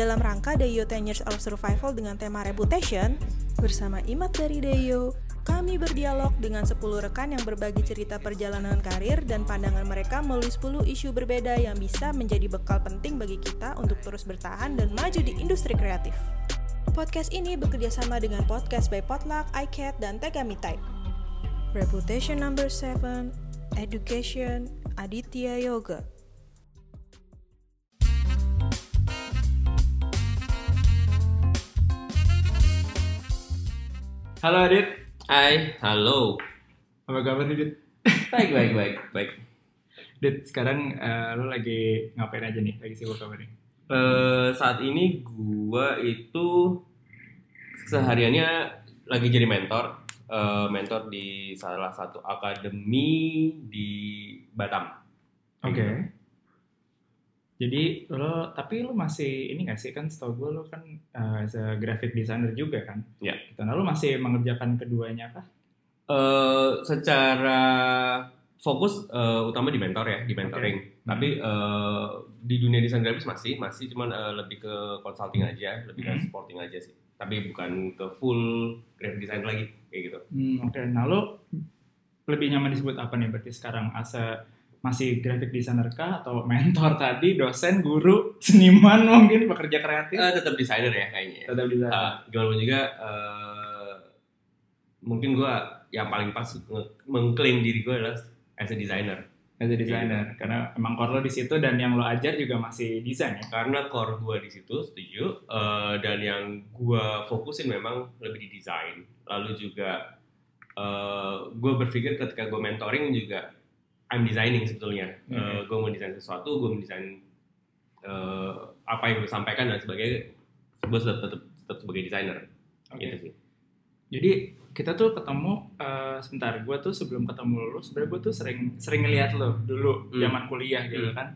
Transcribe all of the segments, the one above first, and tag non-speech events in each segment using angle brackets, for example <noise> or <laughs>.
Dalam rangka Deyo 10 Years of Survival dengan tema Reputation, bersama Imat dari Deyo, kami berdialog dengan 10 rekan yang berbagi cerita perjalanan karir dan pandangan mereka melalui 10 isu berbeda yang bisa menjadi bekal penting bagi kita untuk terus bertahan dan maju di industri kreatif. Podcast ini bekerja sama dengan podcast by Potluck, iCat, dan Tegami Type. Reputation number 7, Education, Aditya Yoga. Halo Adit, Hai, halo. apa kabar nih Dit? Baik, baik, baik, baik. Dit, sekarang eh, lo lagi ngapain aja nih? Lagi sibuk apa nih? Eh, saat ini gua itu sehariannya lagi jadi mentor, Eh, mentor di salah satu akademi di Batam. Oke. Jadi lo, tapi lo masih ini gak sih kan setahu gue lo kan eh, as a graphic designer juga kan? Ya. Gitu. Nah lo masih mengerjakan keduanya kah? Eh, secara fokus eh, utama di mentor ya, di mentoring. Tapi eh, di dunia desain grafis masih, masih cuman eh, lebih ke consulting aja, lebih ke Hmm. supporting aja sih. Tapi bukan ke full graphic design lagi kayak gitu. Hmm, Oke, nah lo lebih nyaman disebut apa nih berarti sekarang? As a- masih graphic designer kah atau mentor tadi, dosen, guru, seniman mungkin pekerja kreatif? Eh, tetap desainer ya kayaknya. ya. Tetap desainer. Ah, gimana pun juga eh, mungkin gua yang paling pas mengklaim diri gue adalah as a designer as a designer karena emang core lo di situ dan yang lo ajar juga masih desain ya karena core gua di situ setuju eh, dan yang gua fokusin memang lebih di desain lalu juga eh, gue berpikir ketika gue mentoring juga I'm designing sebetulnya. Oke. gue mau desain sesuatu gue mendesain eh, apa yang gue sampaikan dan sebagainya gue tetap, tetap, tetap sebagai desainer. Oke. gitu sih. Jadi kita tuh ketemu eh, sebentar. Gue tuh sebelum ketemu lo sebenarnya gue tuh sering sering ngeliat lo dulu Hmm. zaman kuliah gitu Hmm. kan.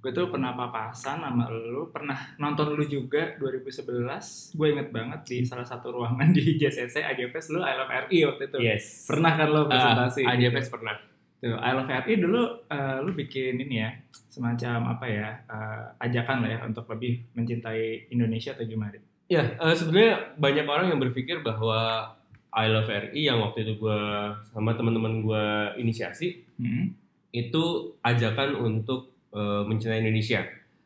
Gue tuh pernah papasan sama lo pernah nonton lo juga 2011 gue inget banget di salah satu ruangan <laughs> di JCC AGPS lo I Love RI waktu itu. Yes. Pernah kan lo presentasi? Ah, ADFS pernah Tuh, I Love RI dulu eh, lu bikin ini ya semacam apa ya eh, ajakan lah ya untuk lebih mencintai Indonesia atau gimana? Ya, eh, sebenarnya banyak orang yang berpikir bahwa I Love RI yang waktu itu gue sama teman-teman gue inisiasi Hmm. itu ajakan untuk eh, mencintai Indonesia.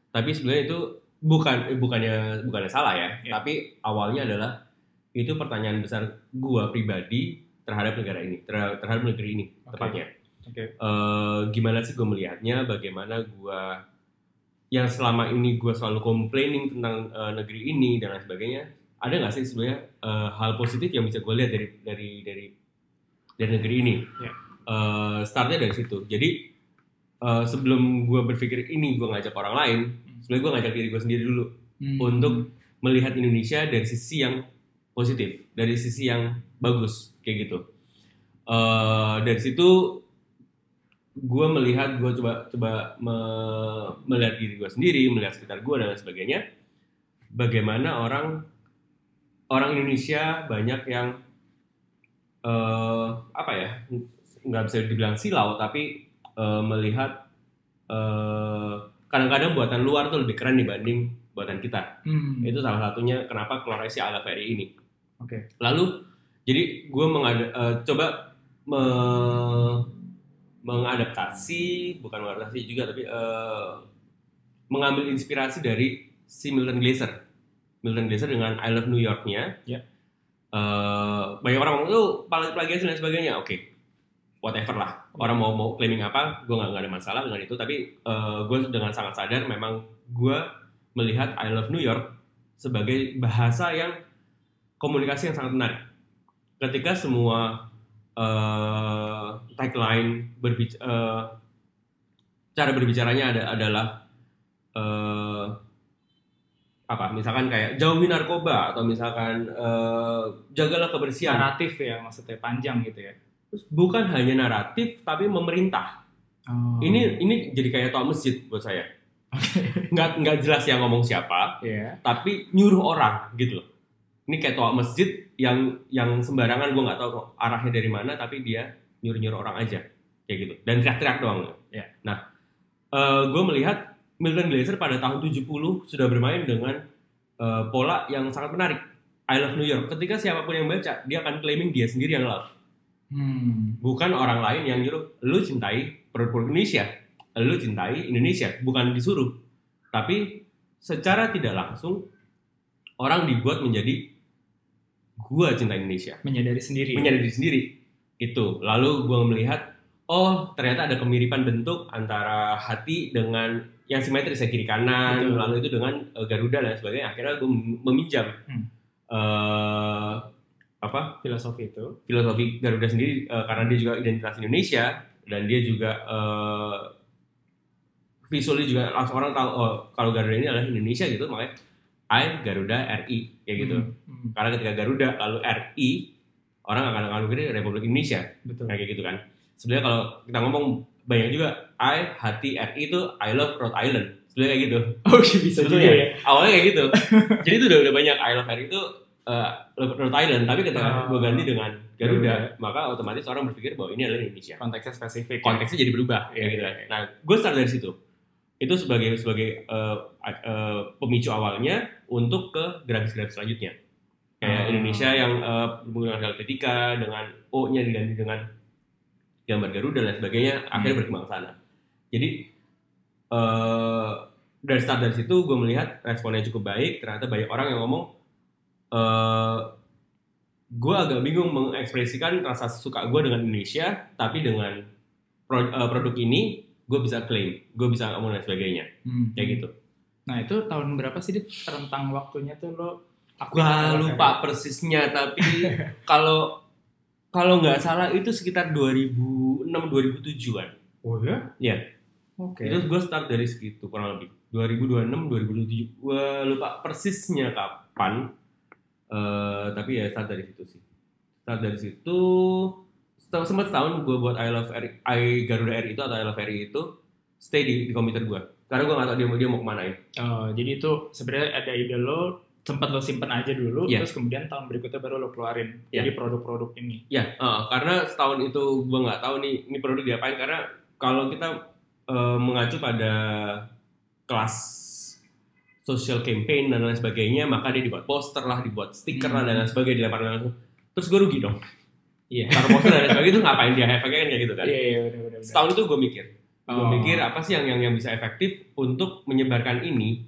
Tapi sebenarnya itu bukan eh, bukannya bukannya salah ya, Ya. tapi awalnya adalah itu pertanyaan besar gue pribadi terhadap negara ini, terhadap, terhadap negeri ini Oke. tepatnya. Oke. Eh, gimana sih gue melihatnya, bagaimana gue yang selama ini gue selalu complaining tentang eh, negeri ini dan lain sebagainya, ada nggak sih sebenarnya eh, hal positif yang bisa gue lihat dari dari dari dari negeri ini? Ya. Eh, startnya dari situ. Jadi eh, sebelum gue berpikir ini gue ngajak orang lain, sebenarnya gue ngajak diri gue sendiri dulu Hmm. untuk melihat Indonesia dari sisi yang positif, dari sisi yang bagus kayak gitu. Eh, dari situ gue melihat gue coba coba me- melihat diri gue sendiri, melihat sekitar gue dan lain sebagainya. Bagaimana orang orang Indonesia banyak yang eh, apa ya nggak bisa dibilang silau tapi eh, melihat eh, kadang-kadang buatan luar tuh lebih keren dibanding buatan kita Hmm. itu salah satunya kenapa keluar si ala Ferry ini Oke. lalu jadi gue mengada eh, coba me- mengadaptasi bukan mengadaptasi juga tapi eh, mengambil inspirasi dari si Milton Glaser Milton Glaser dengan I Love New York-nya. Ya. Eh, banyak orang ngomong tuh plagiasi dan sebagainya. Oke whatever lah. Orang mau mau claiming apa gue nggak ada masalah dengan itu. Tapi gue dengan sangat sadar memang gue melihat I Love New York sebagai bahasa yang komunikasi yang sangat menarik. Ketika semua eh, tagline berbic- eh, cara berbicaranya ada adalah eh, apa? Misalkan kayak jauhi narkoba atau misalkan eh, jagalah kebersihan. Naratif ya maksudnya panjang gitu ya. Terus bukan hanya naratif tapi memerintah. Oh. Ini ini jadi kayak toa masjid buat saya. nggak nggak jelas yang ngomong siapa, ya. tapi nyuruh orang gitu loh. Ini kayak toa masjid yang yang sembarangan gue nggak tahu arahnya dari mana, tapi dia nyuruh nyuruh orang aja kayak gitu dan teriak-teriak doang. Ya. Nah, gue melihat Milton Glaser pada tahun 70 sudah bermain dengan eh, pola yang sangat menarik. I love New York. Ketika siapa pun yang baca, dia akan claiming dia sendiri yang love. Hmm. Bukan orang lain yang nyuruh, lu cintai produk Indonesia. Lu cintai Indonesia. Bukan disuruh. Tapi secara tidak langsung, orang dibuat menjadi gua cinta Indonesia. Menyadari sendiri. Menyadari sendiri. Itu. Lalu gua melihat, oh ternyata ada kemiripan bentuk antara hati dengan yang simetris ya kiri kanan, Betul. lalu itu dengan eh, Garuda dan sebagainya. Akhirnya gue meminjam Hmm. eh, apa Filosofi itu. filosofi Garuda sendiri eh, karena dia juga identitas Indonesia dan dia juga eh, visualnya juga langsung orang tahu oh kalau Garuda ini adalah Indonesia gitu makanya I Garuda RI kayak gitu. Hmm. Karena ketika Garuda lalu RI orang akan akan mikir Republik Indonesia Betul. kayak gitu kan. Sebenarnya kalau kita ngomong banyak juga I hati RI itu I love Rhode Island. Sebenarnya kayak gitu. <laughs> Oh iya, bisa juga ya. awalnya kayak gitu. Jadi itu udah udah banyak I love RI itu eh, Rhode Island tapi ketika Oh. gue ganti dengan Garuda, Garuda. maka otomatis orang berpikir bahwa ini adalah Indonesia. Konteksnya spesifik. ya. Konteksnya jadi berubah kayak gitu iya. Nah, gue start dari situ. Itu sebagai sebagai eh, eh, pemicu awalnya untuk ke grafis-grafis selanjutnya. Kayak Ah. Indonesia yang eh, menggunakan Helvetica dengan O-nya diganti dengan gambar Garuda dan sebagainya, akhirnya Hmm. berkembang ke sana. Jadi eh dari start dari situ gue melihat responnya cukup baik. Ternyata banyak orang yang ngomong, eh gue agak bingung mengekspresikan rasa suka gue dengan Indonesia, tapi dengan pro- eh, produk ini gue bisa klaim, gue bisa ngomong dan sebagainya, Hmm. kayak gitu. Nah itu tahun berapa sih Dit? rentang waktunya tuh lo? aktif Gue dalam lupa persisnya, tapi <laughs> kalau kalau nggak salah itu sekitar 2006-2007 kan. karya? Oh ya? Iya. Oke. Itu gue start dari segitu kurang lebih. 2026 2027 gue lupa persisnya kapan Eh, tapi ya start dari situ sih start dari situ sempat setahun gue buat I Love RI, I Garuda RI itu atau I Love RI itu stay di, di komputer gue karena gue gak tau dia mau dia mau ke mana ya Oh, jadi itu sebenarnya ada ide lo sempat lo simpen aja dulu, Iya. terus kemudian tahun berikutnya baru lo keluarin. Iya. Jadi produk-produk ini. ya eh, karena setahun itu gue nggak tahu nih ini produk diapain karena kalau kita eh, mengacu pada kelas social campaign dan lain sebagainya maka dia dibuat poster lah dibuat stiker lah dan lain sebagainya dilempar langsung terus gue rugi dong Iya. taruh poster dan sebagainya itu ngapain dia efeknya kan kayak gitu kan Iya, iya, benar benar. setahun itu gue mikir gue Oh. mikir apa sih yang, yang yang bisa efektif untuk menyebarkan ini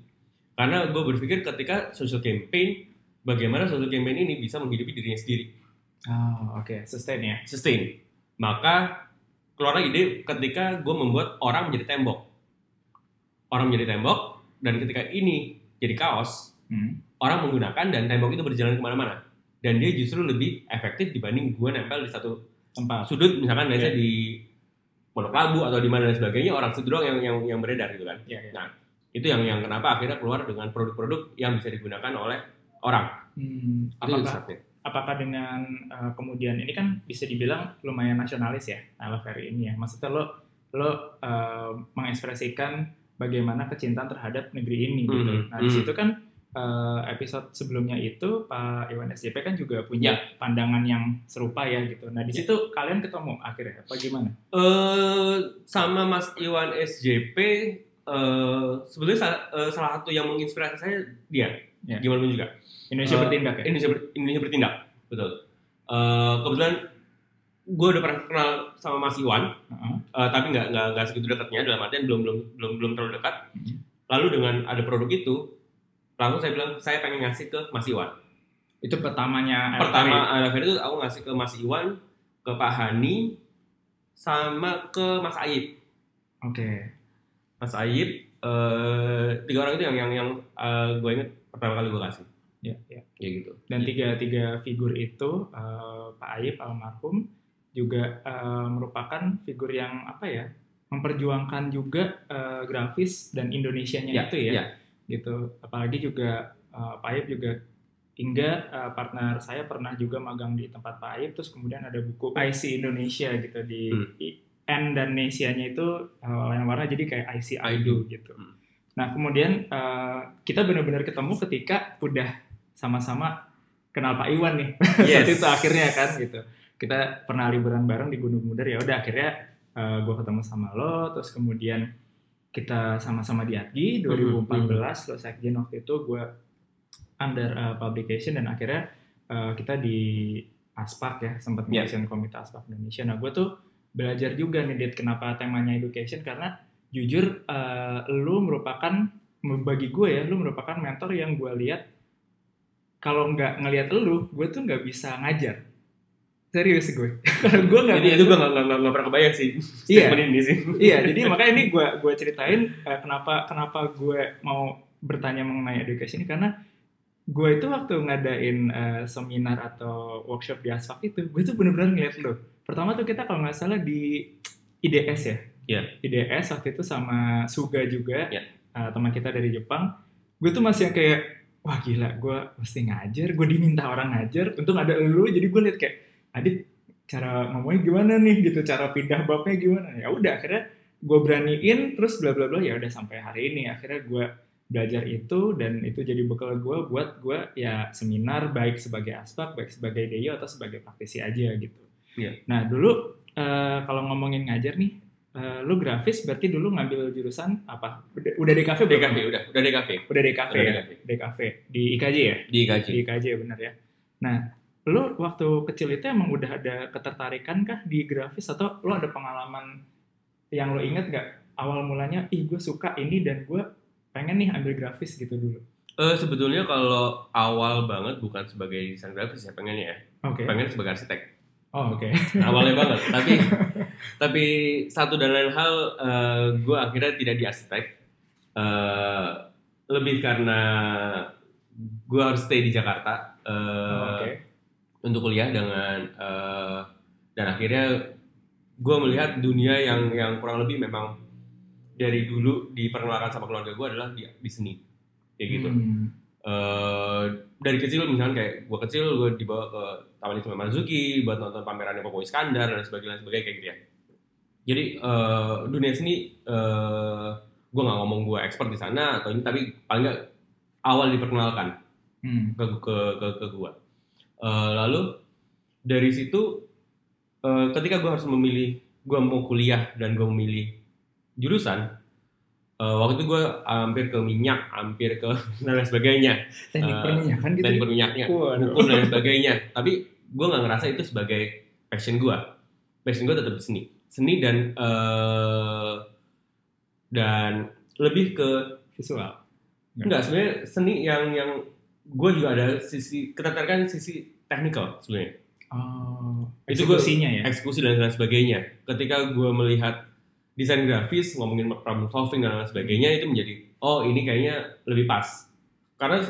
karena gue berpikir ketika social campaign bagaimana social campaign ini bisa menghidupi dirinya sendiri Oh, oke, sustain ya. sustain maka keluarlah ide ketika gue membuat orang menjadi tembok orang menjadi tembok dan ketika ini jadi kaos Hmm. orang menggunakan dan tembok itu berjalan ke mana-mana dan dia justru lebih efektif dibanding gue nempel di satu Tempat. sudut misalkan biasanya Iya. di Pondok Labu atau di mana dan sebagainya orang situ doang yang yang yang beredar gitu kan Iya, iya. itu yang yang kenapa akhirnya keluar dengan produk-produk yang bisa digunakan oleh orang Hmm, Itu apakah apakah dengan uh, kemudian ini kan bisa dibilang lumayan nasionalis ya ala Ferry ini ya maksudnya lo lo uh, mengekspresikan bagaimana kecintaan terhadap negeri ini gitu Mhm, nah di mhm. situ kan uh, episode sebelumnya itu Pak Iwan SJP kan juga punya Ya. pandangan yang serupa ya gitu nah di Ya. situ kalian ketemu akhirnya apa gimana eh sama Mas Iwan SJP eh sebetulnya sa- eh, salah satu yang menginspirasi saya dia Ya. gimana pun juga Indonesia Eh, bertindak ya Indonesia ber- Indonesia bertindak betul Eh, kebetulan gue udah pernah kenal sama Mas Iwan Heeh. Eh, tapi nggak nggak segitu dekatnya dalam artian belum belum belum belum terlalu dekat Mhm. lalu dengan ada produk itu langsung saya bilang saya pengen ngasih ke Mas Iwan. Itu pertamanya pertama ada itu aku ngasih ke Mas Iwan ke Pak Hani sama ke Mas Ferry. oke. Mas Ayib eh, tiga orang itu yang yang yang gue inget pertama kali gue kasih ya ya. Ya gitu. Dan tiga tiga figur itu eh, Pak Ayib almarhum juga eh, merupakan figur yang apa ya memperjuangkan juga eh, grafis dan Indonesianya Ya, itu ya. ya. Gitu apalagi juga eh, Pak Ayib juga hingga eh, partner saya pernah juga magang di tempat Pak Ayib terus kemudian ada buku IC Indonesia gitu di Hmm. N dan Indonesia-nya itu eh, warna-warna jadi kayak IC I do gitu. Hmm. Nah kemudian eh, kita benar-benar ketemu ketika udah sama-sama kenal Pak Iwan nih <laughs> Yes. saat itu akhirnya kan gitu. Kita pernah liburan bareng di Gunung Bunder ya udah akhirnya gue ketemu sama lo terus kemudian kita sama-sama di ATGI 2014 lo sekjen waktu itu gue under uh, publication dan akhirnya uh, kita di Aspak ya sempat Yeah. mention komite Aspak Indonesia. Nah gue tuh belajar juga nih Dit kenapa temanya education karena jujur uh, lu merupakan bagi gue ya lu merupakan mentor yang gue lihat kalau nggak ngelihat lu gue tuh nggak bisa ngajar serius gue <laughs> gue nggak Jadi itu gue nggak pernah kebayang sih Iya. ini sih. iya <laughs> jadi makanya ini gue gue ceritain eh, kenapa kenapa gue mau bertanya mengenai education ini karena gue itu waktu ngadain eh, seminar atau workshop di Asfak itu gue tuh bener-bener ngeliat lo pertama tuh kita kalau nggak salah di IDS ya Iya. IDS waktu itu sama Suga juga Iya. eh, teman kita dari Jepang gue tuh masih yang kayak wah gila gue mesti ngajar gue diminta orang ngajar untung ada lu jadi gue liat kayak Adit cara ngomongnya gimana nih gitu cara pindah babnya gimana ya udah akhirnya gue beraniin terus bla bla bla ya udah sampai hari ini akhirnya gue belajar itu dan itu jadi bekal gue buat gue ya seminar baik sebagai aspek baik sebagai deyo atau sebagai praktisi aja gitu Iya. nah dulu eh, kalau ngomongin ngajar nih eh, lu grafis berarti dulu ngambil jurusan apa udah, udah DKV belum? DKV udah udah DKV udah DKV Udah ya DKV. DKV di IKJ ya di gaji. di IKJ bener ya. Nah, lu waktu kecil itu emang udah ada ketertarikan kah di grafis atau lu ada pengalaman yang lu inget gak awal mulanya, ih gue suka ini dan gue pengen nih ambil grafis gitu dulu. Eh, sebetulnya kalau awal banget bukan sebagai desain grafis ya pengennya ya. Oke. Pengen sebagai arsitek. Oh oke. Awalnya banget. Tapi <laughs> tapi satu dan lain hal gue akhirnya tidak di arsitek. Eh, lebih karena gue harus stay di Jakarta. eh, Oh. Untuk kuliah dengan eh, dan akhirnya gue melihat dunia yang yang kurang lebih memang dari dulu diperkenalkan sama keluarga gue adalah di, di seni kayak gitu. Hmm. Eh, dari kecil misalnya kayak gue kecil gue dibawa ke Taman Ismail Marzuki buat nonton pamerannya Popo Iskandar dan sebagainya dan sebagainya kayak gitu ya. Jadi eh, dunia seni eh gue nggak ngomong gue expert di sana atau ini tapi paling nggak awal diperkenalkan Hmm. ke ke ke, ke gue. Eh, lalu dari situ eh, ketika gue harus memilih gue mau kuliah dan gue memilih jurusan eh, waktu itu gue hampir ke minyak hampir ke <laughs> dan lain sebagainya Teknik perminyakan gitu. teknik Waduh. hukum dan lain sebagainya tapi gue nggak ngerasa itu sebagai passion gue passion gue tetap seni seni dan eh, dan lebih ke Visual. Enggak, sebenarnya seni yang yang gue juga ada sisi ketertarikan sisi technical sebenarnya Oh. Itu gua- eksekusinya ya. eksekusi dan lain sebagainya ketika gue melihat desain grafis ngomongin problem solving dan lain sebagainya itu menjadi oh ini kayaknya lebih pas karena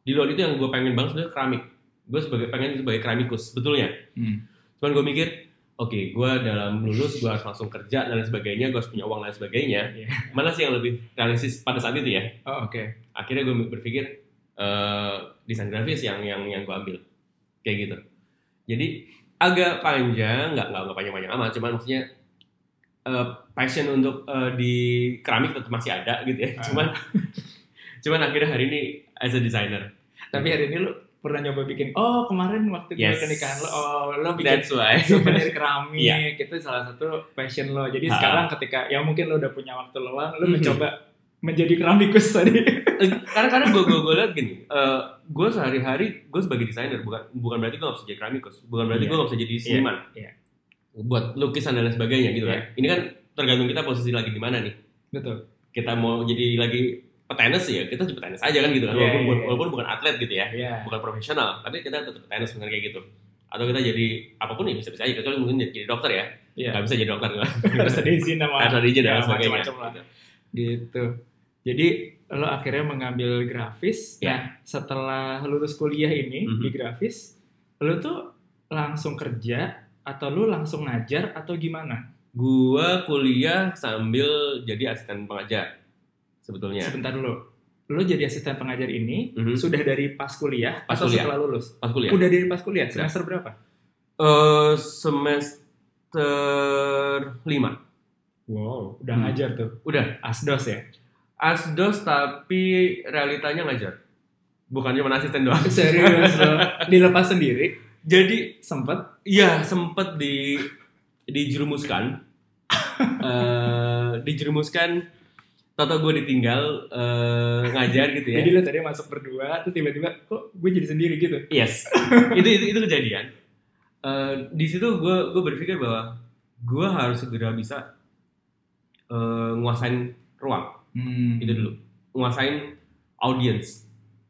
di luar itu yang gue pengen banget sebenarnya keramik gue sebagai pengen sebagai keramikus sebetulnya Hmm. cuman gue mikir oke gue dalam lulus gue harus langsung kerja dan lain sebagainya gue harus punya uang dan lain sebagainya Iya. mana sih yang lebih realistis pada saat itu ya Oh oke. akhirnya gue berpikir eh, desain grafis yang yang yang gue ambil kayak gitu jadi agak panjang nggak nggak nggak panjang-panjang amat cuman maksudnya eh, passion untuk eh, di keramik tetap masih ada gitu ya Ah. cuman cuman akhirnya hari ini as a designer Tapi hari ini lu pernah nyoba bikin oh kemarin waktu gue Yes. ke nikahan lo oh lo bikin that's why souvenir <laughs> keramik Iya. itu salah satu passion lo jadi Ha. sekarang ketika ya mungkin lo udah punya waktu luang lo mencoba menjadi keramikus tadi karena karena gue gue gue lihat gini eh, gue sehari-hari gue sebagai desainer bukan bukan berarti gue gak bisa jadi keramikus bukan berarti Iya. gue gak bisa jadi seniman iya. buat lukisan dan lain sebagainya gitu Iya. kan ini kan tergantung kita posisi lagi di mana nih betul kita mau jadi lagi petenis ya kita jadi petenis aja kan gitu kan Iya, walaupun, iya, iya. walaupun bukan atlet gitu ya Iya. bukan profesional tapi kita tetap petenis benar kayak gitu atau kita jadi apa pun ya bisa bisa aja kecuali mungkin jadi dokter ya Iya. nggak bisa jadi dokter Harus ada izin sama harus ada izin dan ya, sebagainya lah. gitu jadi lo akhirnya mengambil grafis. Ya. nah setelah lulus kuliah ini Mhm. di grafis lo tuh langsung kerja atau lo langsung ngajar atau gimana? Gua kuliah sambil jadi asisten pengajar sebetulnya. Sebentar dulu. Lo jadi asisten pengajar ini Mhm. sudah dari pas kuliah Pas atau kuliah. setelah lulus? Pas kuliah. Udah dari pas kuliah? Semester berapa? Eh, semester lima. Wow udah Hmm. ngajar tuh? Udah. Asdos ya asdos tapi realitanya ngajar bukan cuma asisten doang <laughs> serius lo dilepas sendiri jadi sempet Iya, sempet di dijerumuskan. <laughs> eh dijerumuskan Toto gue ditinggal eh, ngajar gitu ya. Jadi lo tadi masuk berdua, terus tiba-tiba kok gue jadi sendiri gitu. Yes, <laughs> itu itu, itu kejadian. Eh, di situ gue gue berpikir bahwa gue harus segera bisa eh, nguasain ruang Hmm. itu dulu, nguasain audience.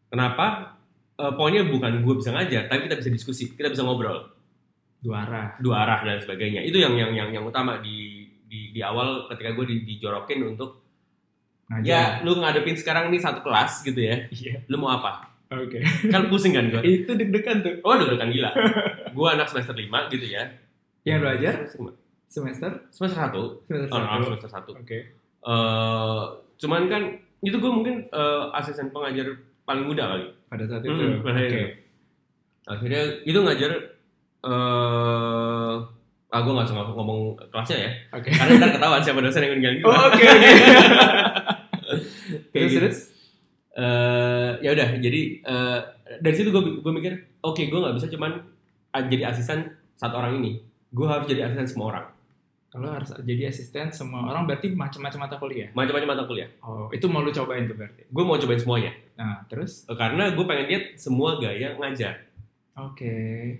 Kenapa? Eh, poinnya bukan gue bisa ngajar, tapi kita bisa diskusi, kita bisa ngobrol Dua arah. dua arah dan sebagainya. Itu yang yang yang yang utama di di, di awal ketika gue di, dijorokin untuk Ngajar. ya lu ngadepin sekarang nih satu kelas gitu ya, Iya. lu mau apa? Oke. Kan pusing kan gue. Itu deg-degan tuh. Oh, kan gila. gue anak semester 5 gitu ya. Yang belajar Semester lima. semester semester 1 semester oh, satu. semester 1 Oke. Eh, cuman kan itu gue mungkin eh, asisten pengajar paling muda kali Pada saat itu. Hmm, pada itu. akhirnya itu ngajar eh ah gue nggak usah ngomong, kelasnya ya Oke. karena ntar ketahuan siapa dosen yang ninggalin gue Oh, Oke oke. <laughs> Kayak Terus gitu. terus. Eh, ya udah jadi eh, dari situ gue gue mikir oke gue nggak bisa cuman ah, jadi asisten satu orang ini gue harus jadi asisten semua orang Kalau harus jadi asisten semua orang berarti macam-macam mata kuliah. macam-macam mata kuliah Oh, itu mau lu cobain tuh berarti. gue mau cobain semuanya Nah, terus? Eh, karena gue pengen lihat semua gaya ngajar Oke.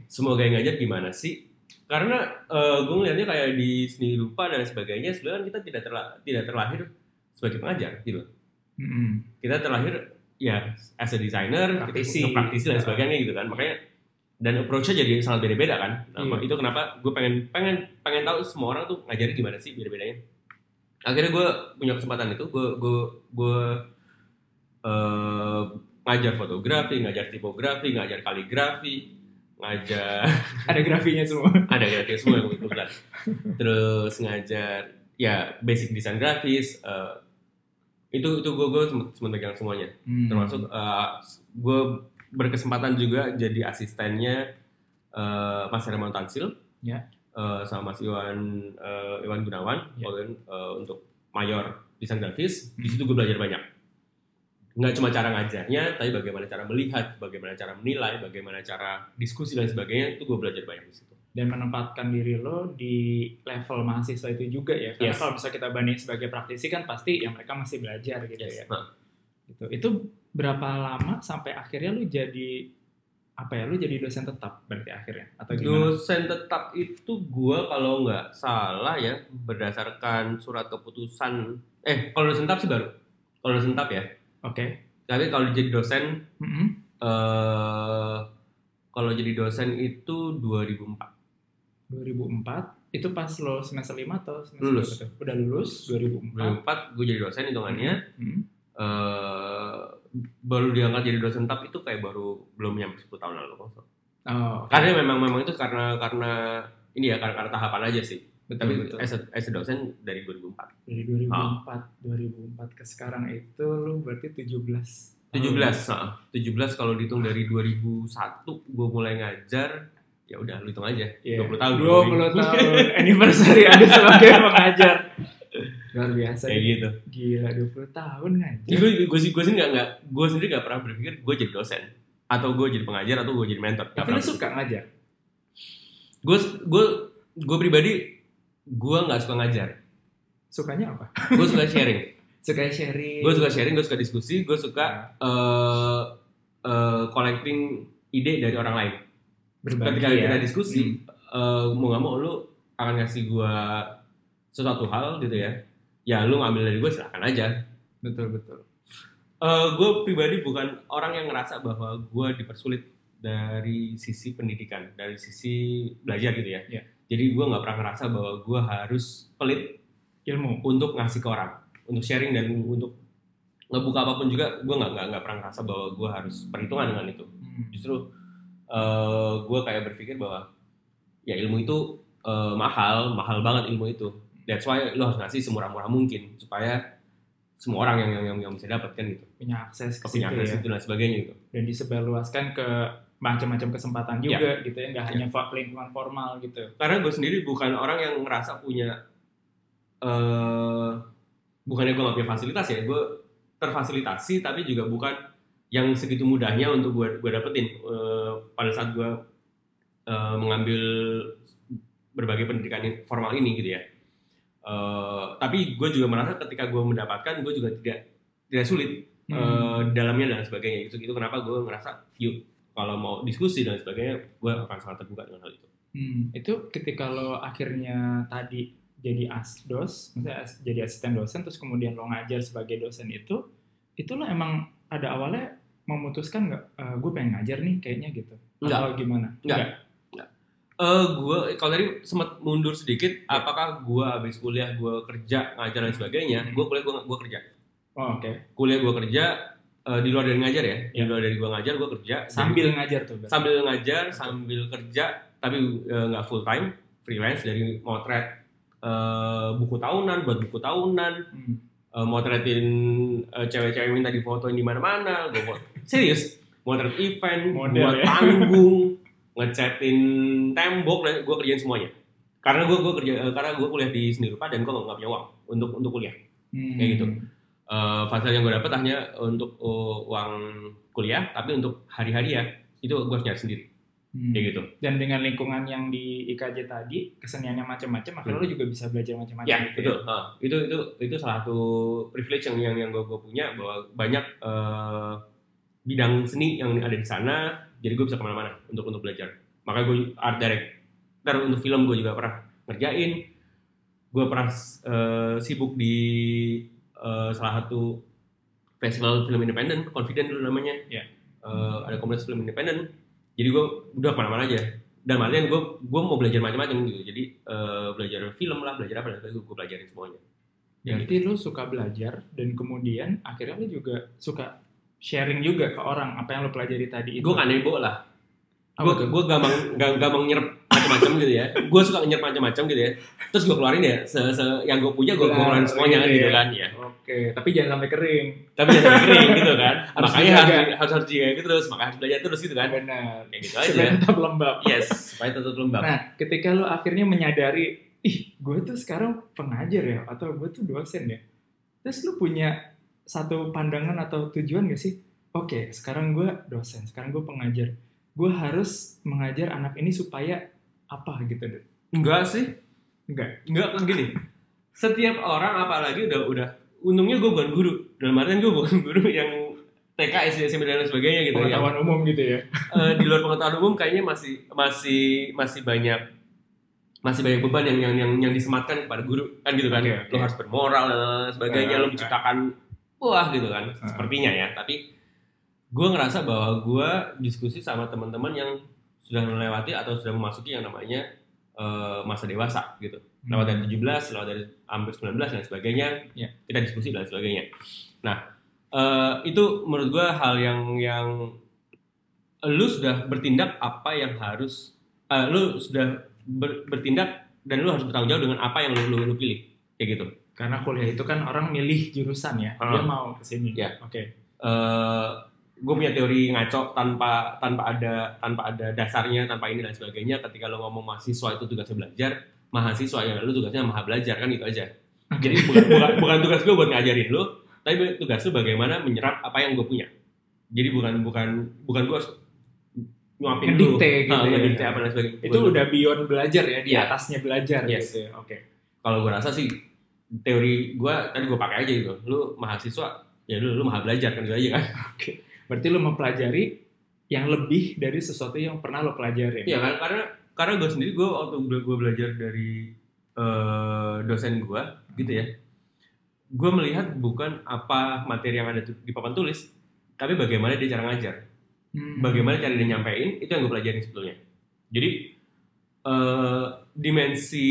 semua gaya ngajar gimana sih karena eh, gue ngeliatnya kayak di seni rupa dan sebagainya sebenarnya kan kita tidak terla- tidak terlahir sebagai pengajar gitu Mm-mm. kita terlahir ya as a designer Praktisi. kita praktisi dan sebagainya gitu kan makanya dan approach-nya jadi sangat beda-beda kan nah, Iya. itu kenapa gue pengen pengen pengen tahu semua orang tuh ngajarin gimana sih beda-bedanya akhirnya gue punya kesempatan itu gue gue gue eh, ngajar fotografi ngajar tipografi ngajar kaligrafi ngajar <laughs> Ada grafinya semua. ada gratis semua yang kebetulan terus ngajar ya basic design grafis eh, itu itu gue gue pegang semuanya Hmm. termasuk gue berkesempatan juga jadi asistennya eh, Mas Herman Tansil Ya. eh, sama Mas Iwan eh, Iwan Gunawan Ya. eh, untuk mayor desain grafis di Hmm. situ gue belajar banyak nggak cuma cara ngajarnya tapi bagaimana cara melihat bagaimana cara menilai bagaimana cara diskusi dan sebagainya itu gue belajar banyak di situ dan menempatkan diri lo di level mahasiswa itu juga ya. Karena Yes. kalau bisa kita banding sebagai praktisi kan pasti ya mereka masih belajar gitu ya. Nah, Gitu. Itu berapa lama sampai akhirnya lu jadi apa ya? Lu jadi dosen tetap berarti akhirnya atau gimana? Dosen tetap itu gua kalau nggak salah ya berdasarkan surat keputusan eh kalau dosen tetap sih baru kalau dosen tetap ya Oke. tapi kalau jadi dosen Mm-mm. eh kalau jadi dosen itu 2004 2004 itu pas lo semester 5 atau semester Lulus. tuh? Udah lulus 2004. 2004 gue jadi dosen hitungannya Hmm. eh baru diangkat jadi dosen tetap itu kayak baru belum nyampe 10 tahun lalu salah. Oh, oke. karena memang memang itu karena karena ini ya karena, karena tahapan aja sih betul, tapi betul. as a, as a dosen dari 2004 Dari 2004, 2004 ke sekarang itu lu berarti 17. 17, nah, 17 kalau dihitung dari 2001 gue mulai ngajar, ya udah lu hitung aja, Iya. 20 tahun. 20 tahun <laughs> anniversary ada sebagai pengajar. <laughs> Luar biasa. Kayak gitu. Gila 20 tahun ngajar. Gue gue sih gue sih nggak nggak gue sendiri nggak pernah berpikir gue jadi dosen atau gue jadi pengajar atau gue jadi mentor. Tapi lu suka ngajar? Gue gue gue pribadi gue nggak suka ngajar. Sukanya apa? Gue suka sharing. <laughs> Suka sharing. gue suka sharing, gue suka diskusi, gue suka eh eh, collecting ide dari orang lain. berbagi ketika ya. kita diskusi Hmm. eh, mau nggak mau lu akan ngasih gua sesuatu hal gitu ya ya lu ngambil dari gue silahkan aja Betul betul. gue pribadi bukan orang yang ngerasa bahwa gue dipersulit dari sisi pendidikan dari sisi belajar gitu ya Iya. jadi gue nggak pernah ngerasa bahwa gue harus pelit Ilmu. untuk ngasih ke orang untuk sharing dan untuk ngebuka apa pun juga gue nggak nggak nggak pernah ngerasa bahwa gue harus perhitungan dengan itu Hmm. justru gue kayak berpikir bahwa ya ilmu itu eh, mahal mahal banget ilmu itu that's why lo harus ngasih semurah-murah mungkin supaya semua orang yang yang yang, yang bisa dapat kan gitu Punya akses ke punya situ akses ya. itu dan sebagainya gitu Dan disebarluaskan ke macam-macam kesempatan Ya. juga gitu ya. Nggak hanya fa- lingkungan formal gitu. karena gue sendiri bukan orang yang ngerasa punya eh bukannya gue gak punya fasilitas ya gue terfasilitasi tapi juga bukan yang segitu mudahnya untuk gue gue dapetin Eh, pada saat gue eh, mengambil berbagai pendidikan formal ini gitu ya Eh, tapi gue juga merasa ketika gue mendapatkan gue juga tidak tidak sulit Hmm. eh, dalamnya dan sebagainya itu itu kenapa gue ngerasa yuk kalau mau diskusi dan sebagainya gue akan sangat terbuka dengan hal itu Hmm, itu ketika lo akhirnya tadi jadi asdos, maksudnya as- jadi asisten dosen, terus kemudian lo ngajar sebagai dosen itu, itu lo emang ada awalnya memutuskan nggak, "Eh, gue pengen ngajar nih kayaknya gitu, Nggak. atau gimana? Nggak. Eh gue kalau tadi sempat mundur sedikit, apakah gue habis kuliah gue kerja ngajar dan sebagainya, Hmm. gue kuliah gue gue kerja, Oh, Oke, kuliah gue kerja eh, di luar dari ngajar ya, di Ya. luar dari gue ngajar gue kerja sambil ngajar tuh. berarti? sambil ngajar sambil kerja tapi eh, nggak full time freelance dari motret eh, buku tahunan buat buku tahunan Hmm. eh, motretin eh, cewek-cewek minta difotoin di mana-mana gue serius motret event Model buat ya. panggung <laughs> ngecatin tembok dan gue kerjain semuanya karena gue gue kerja eh, karena gue kuliah di seni rupa dan gue nggak punya uang untuk untuk kuliah Hmm. kayak gitu. Eh fasilitas yang gue dapat hanya untuk eh, uang kuliah tapi untuk hari-hari ya itu gue harus nyari sendiri Hmm. kayak gitu Dan dengan lingkungan yang di IKJ tadi, keseniannya macam-macam, akhirnya lo juga bisa belajar macam-macam. Ya, gitu betul. Ha, itu itu itu salah satu privilege yang yang yang gue, punya bahwa banyak eh, bidang seni yang ada di sana, jadi gue bisa ke mana-mana untuk untuk belajar. Makanya gue art director untuk film gue juga pernah ngerjain. Gue pernah eh, sibuk di eh, salah satu festival film independen, Confident dulu namanya. Ya. Eh, ada komunitas film independen. Jadi gue udah ke mana-mana aja. Dan artian gue gue mau belajar macam-macam gitu. Jadi eh, belajar film lah, belajar apa dan sebagainya gue pelajarin semuanya. Berarti lo suka belajar dan kemudian akhirnya lo juga suka sharing juga ke orang apa yang lo pelajari tadi itu. Gue kan nebo lah. Gue gue gampang gam- gampang nyerap macam-macam gitu ya. <laughs> Gue suka nyerap macam-macam gitu ya. Terus gue keluarin ya, se, se- yang gue punya gue Keluar, keluarin semuanya kan gitu gitu ya. kan ya. Oke, tapi jangan sampai kering. Tapi jangan sampai kering gitu kan. <laughs> Harus Makanya harus harus harus dijaga gitu terus, makanya harus belajar terus gitu kan. Benar. Kayak gitu Supaya aja. tetap lembab. Yes, supaya tetap lembab. Nah, ketika lo akhirnya menyadari, ih, gue tuh sekarang pengajar ya, atau gue tuh dosen ya. Terus lo punya satu pandangan atau tujuan gak sih? Oke, sekarang gue dosen, sekarang gue pengajar. Gue harus mengajar anak ini supaya apa gitu deh. Enggak sih. Enggak. Enggak kan gini. Setiap orang apalagi udah udah untungnya gue bukan guru. Dalam artian gue bukan <laughs> guru yang TK, SD, SMP dan lain sebagainya gitu. Yang, Pengetahuan umum gitu ya. eh, di luar pengetahuan umum kayaknya masih masih masih banyak masih banyak beban yang yang yang, yang disematkan kepada guru kan gitu kan Oke, lo oke. harus bermoral dan lain sebagainya Oke. lo menciptakan wah gitu kan sepertinya ya. Tapi gue ngerasa bahwa gue diskusi sama teman-teman yang sudah melewati atau sudah memasuki yang namanya eh, masa dewasa gitu. Lewat dari 17 lewat dari hampir 19 dan sebagainya Ya. kita diskusi dan sebagainya. Nah eh, itu menurut gue hal yang yang lu sudah bertindak apa yang harus eh, lu sudah ber- bertindak dan lu harus bertanggung jawab dengan apa yang lu, lu, lu pilih kayak gitu Karena kuliah itu kan orang milih jurusan ya, Ah. dia mau ke sini. Ya. Oke. gue punya teori ngaco tanpa tanpa ada tanpa ada dasarnya tanpa ini dan sebagainya ketika lo ngomong mahasiswa itu tugasnya belajar mahasiswa yang lu tugasnya maha belajar kan gitu aja jadi bukan, bukan, bukan tugas gue buat ngajarin lu tapi tugas lu bagaimana menyerap apa yang gue punya jadi bukan bukan bukan gue nyuapin lu Ngedikte gitu Ah, ya. ngedikte apa dan sebagainya Itu udah beyond belajar ya, di Iya. atasnya belajar Yes. gitu ya. Oke. kalau gue rasa sih teori gue tadi gue pakai aja gitu. Lu mahasiswa ya lu lu maha belajar kan gitu aja kan? <laughs> Berarti lo mempelajari yang lebih dari sesuatu yang pernah lo pelajari. Iya kan? Karena karena gue sendiri gue waktu gue belajar dari eh, dosen gue gitu ya. Gue melihat bukan apa materi yang ada di papan tulis tapi bagaimana dia cara ngajar. Hmm. bagaimana cara dia nyampein itu yang gue pelajarin sebetulnya. Jadi eh, dimensi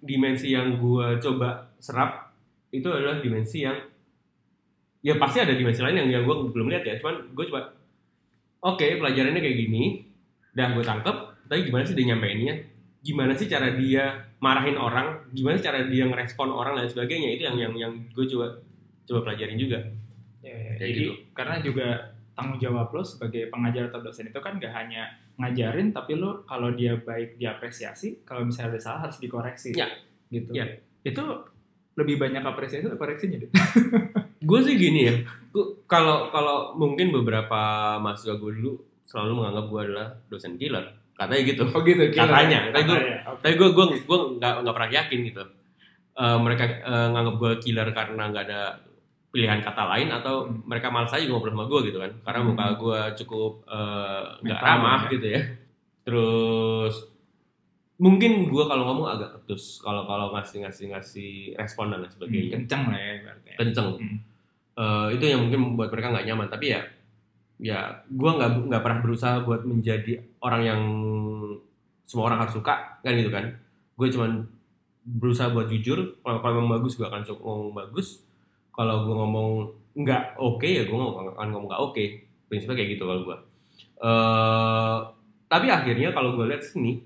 dimensi yang gue coba serap itu adalah dimensi yang ya pasti ada dimensi lain yang yang gue belum lihat ya cuman gue coba oke pelajarannya kayak gini dah gue tangkep tapi gimana sih dia nyampeinnya gimana sih cara dia marahin orang gimana sih cara dia ngerespon orang dan sebagainya itu yang yang yang gue coba coba pelajarin juga Ya, ya. Kayak Jadi gitu. karena juga tanggung jawab lo sebagai pengajar atau dosen itu kan gak hanya ngajarin, tapi lo kalau dia baik diapresiasi, kalau misalnya ada salah harus dikoreksi. Ya. Gitu. Ya. Itu lebih banyak apresiasi atau koreksinya deh? <laughs> gue sih gini ya kalau kalau mungkin beberapa mahasiswa gue dulu selalu menganggap gue adalah dosen killer katanya gitu Oh gitu. kira. Katanya. Tapi. Oke. tapi gue gue gue nggak nggak pernah yakin gitu eh, mereka eh, nganggap gue killer karena nggak ada pilihan kata lain atau Hmm. mereka malas aja ngobrol sama gue gitu kan karena Hmm. muka gue cukup eh, nggak Mental ramah ya. gitu ya terus mungkin gue kalau ngomong agak ketus kalau kalau ngasih ngasih ngasih respon dan lain Hmm, sebagainya kenceng lah ya berarti. kenceng. Hmm. Eh, itu yang mungkin membuat mereka nggak nyaman. Tapi ya ya gue nggak nggak pernah berusaha buat menjadi orang yang semua orang harus suka kan gitu kan. Gue cuman berusaha buat jujur kalau kalau memang bagus gue akan ngomong bagus. Kalau gue ngomong nggak oke ya gue ngomong akan ngomong nggak oke. Prinsipnya kayak gitu kalau gue eh tapi akhirnya kalau gue lihat sini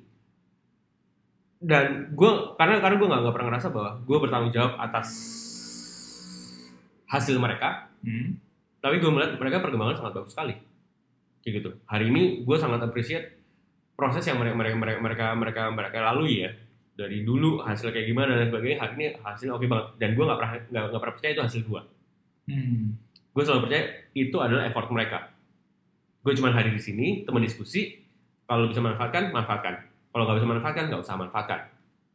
dan gue karena karena gue nggak pernah ngerasa bahwa gue bertanggung jawab atas hasil mereka. Hmm. tapi gue melihat mereka perkembangan sangat bagus sekali. Kayak gitu. Hari ini gue sangat appreciate proses yang mereka mereka mereka mereka mereka, mereka lalui ya. Dari dulu hasil kayak gimana dan sebagainya hari ini hasil oke banget. Dan gue nggak pernah nggak nggak pernah percaya itu hasil gue Hmm. gue selalu percaya itu adalah effort mereka. Gue cuma hadir di sini teman diskusi. Kalau bisa manfaatkan manfaatkan kalau nggak bisa manfaatkan nggak usah manfaatkan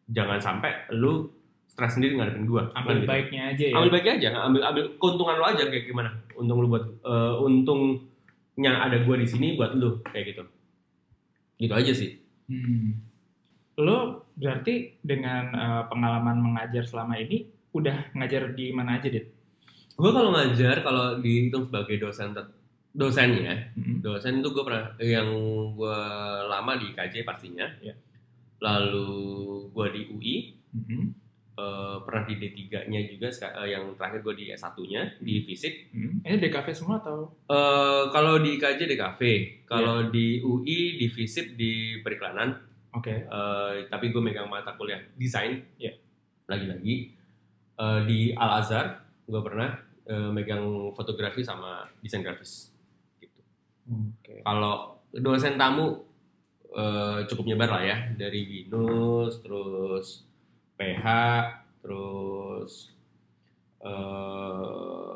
jangan sampai lu stres sendiri ngadepin gue Ambil baiknya aja ya. ambil baiknya aja ambil ambil keuntungan lo aja kayak gimana untung lu buat eh, untungnya ada gue di sini buat lu kayak gitu gitu aja sih Hmm. Lo berarti dengan eh, pengalaman mengajar selama ini udah ngajar di mana aja, Dit? gue kalau ngajar kalau dihitung sebagai dosen tet- dosennya Hmm. dosen itu gue pernah yang gue lama di KJ pastinya Ya. lalu gue di UI Hmm. eh, pernah di D3 nya juga eh, yang terakhir gue di S1 nya di fisik Hmm. Ini DKV semua atau? Eh, kalau di KJ di kafe kalau Ya. di UI di fisip di periklanan Oke. Eh, tapi gue megang mata kuliah desain Ya. lagi-lagi Eh, di Al Azhar gue pernah eh, megang fotografi sama desain grafis Oke. kalau dosen tamu eh, cukup nyebar lah ya dari Binus terus PH terus eh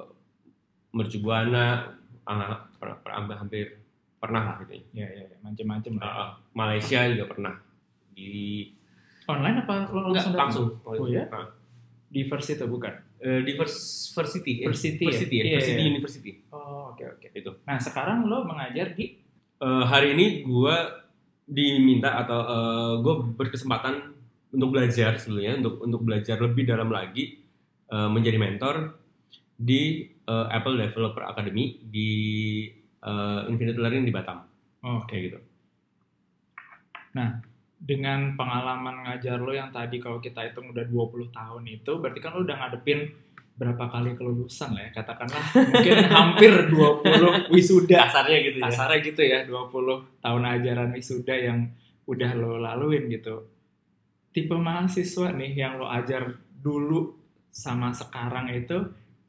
Mercubuana ah, pernah, pernah- hampir, hampir pernah lah gitu ya. Ya, ya, ya. macem-macem lah. Ah, ah. Malaysia juga pernah di Online apa lo Enggak, langsung? langsung Oh ya? Ah. Di Versi itu bukan? Eh, di vers- Versity eh, Versity ya? Ya, Iya, Versity iya. University Oh, oke oke. itu Nah, sekarang lo mengajar di Eh, hari ini gue diminta atau gue berkesempatan untuk belajar sebelumnya untuk untuk belajar lebih dalam lagi eh, menjadi mentor di eh, Apple Developer Academy di eh, Infinite Learning di Batam Oh, kayak gitu. Dengan pengalaman ngajar lo yang tadi kalau kita hitung udah 20 tahun itu berarti kan lo udah ngadepin berapa kali kelulusan lah ya katakanlah mungkin <laughs> hampir 20 wisuda Kasarnya gitu ya. kasarnya gitu ya 20 tahun ajaran wisuda yang udah lo laluin gitu tipe mahasiswa nih yang lo ajar dulu sama sekarang itu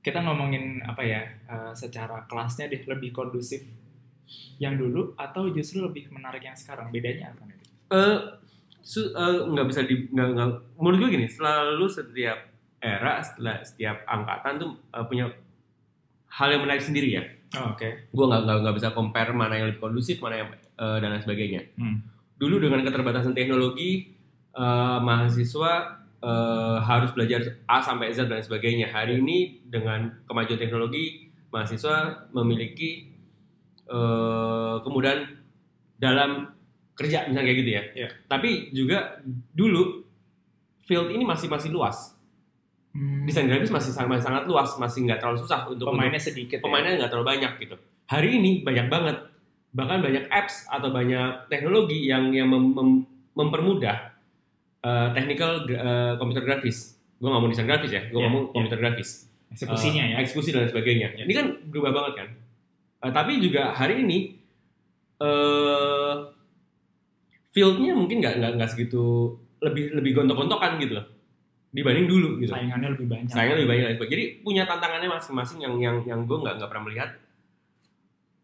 kita ngomongin apa ya eh, secara kelasnya deh lebih kondusif yang dulu atau justru lebih menarik yang sekarang bedanya apa nih? Eh, su- eh, nggak bisa di nggak nggak menurut gue gini selalu setiap era setelah setiap angkatan tuh eh, punya hal yang menarik sendiri ya Oh, Oke. gue nggak nggak bisa compare mana yang lebih kondusif mana yang eh, dan lain sebagainya Hmm. dulu dengan keterbatasan teknologi eh, mahasiswa eh, harus belajar A sampai Z dan sebagainya hari ini dengan kemajuan teknologi mahasiswa memiliki eh, kemudahan dalam kerja misalnya kayak gitu ya Iya. tapi juga dulu field ini masih masih luas Hmm. desain grafis masih sangat sangat luas masih nggak terlalu susah untuk pemainnya sedikit. ya? pemainnya nggak terlalu banyak gitu. Hari ini banyak banget, bahkan banyak apps atau banyak teknologi yang yang mem- mem- mempermudah uh, technical uh, computer grafis. Gue nggak mau desain grafis ya, gue Iya, ngomong iya. computer grafis. eksekusinya Uh, ya. Eksekusi dan sebagainya. Iya. Ini kan berubah banget kan. Uh, tapi juga hari ini uh, fieldnya mungkin nggak nggak nggak segitu lebih lebih gontok-gontokan gitu loh dibanding dulu gitu. Saingannya lebih banyak. sayangnya lebih banyak lagi. Jadi punya tantangannya masing-masing yang yang yang gue nggak nggak pernah melihat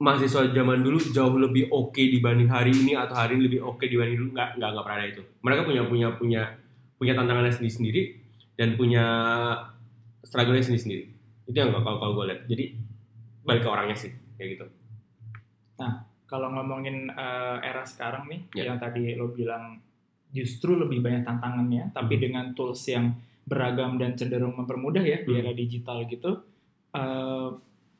mahasiswa zaman dulu jauh lebih oke dibanding hari ini atau hari ini lebih oke dibanding dulu nggak nggak nggak pernah ada itu. Mereka punya punya punya punya tantangannya sendiri sendiri dan punya struggle-nya sendiri sendiri. Itu yang kalau kalau gue lihat. Jadi balik ke orangnya sih kayak gitu. Kalau ngomongin eh, era sekarang nih, Ya. yang tadi lo bilang justru lebih banyak tantangannya, tapi Hmm. dengan tools yang beragam dan cenderung mempermudah ya di Hmm. era digital gitu. Eh,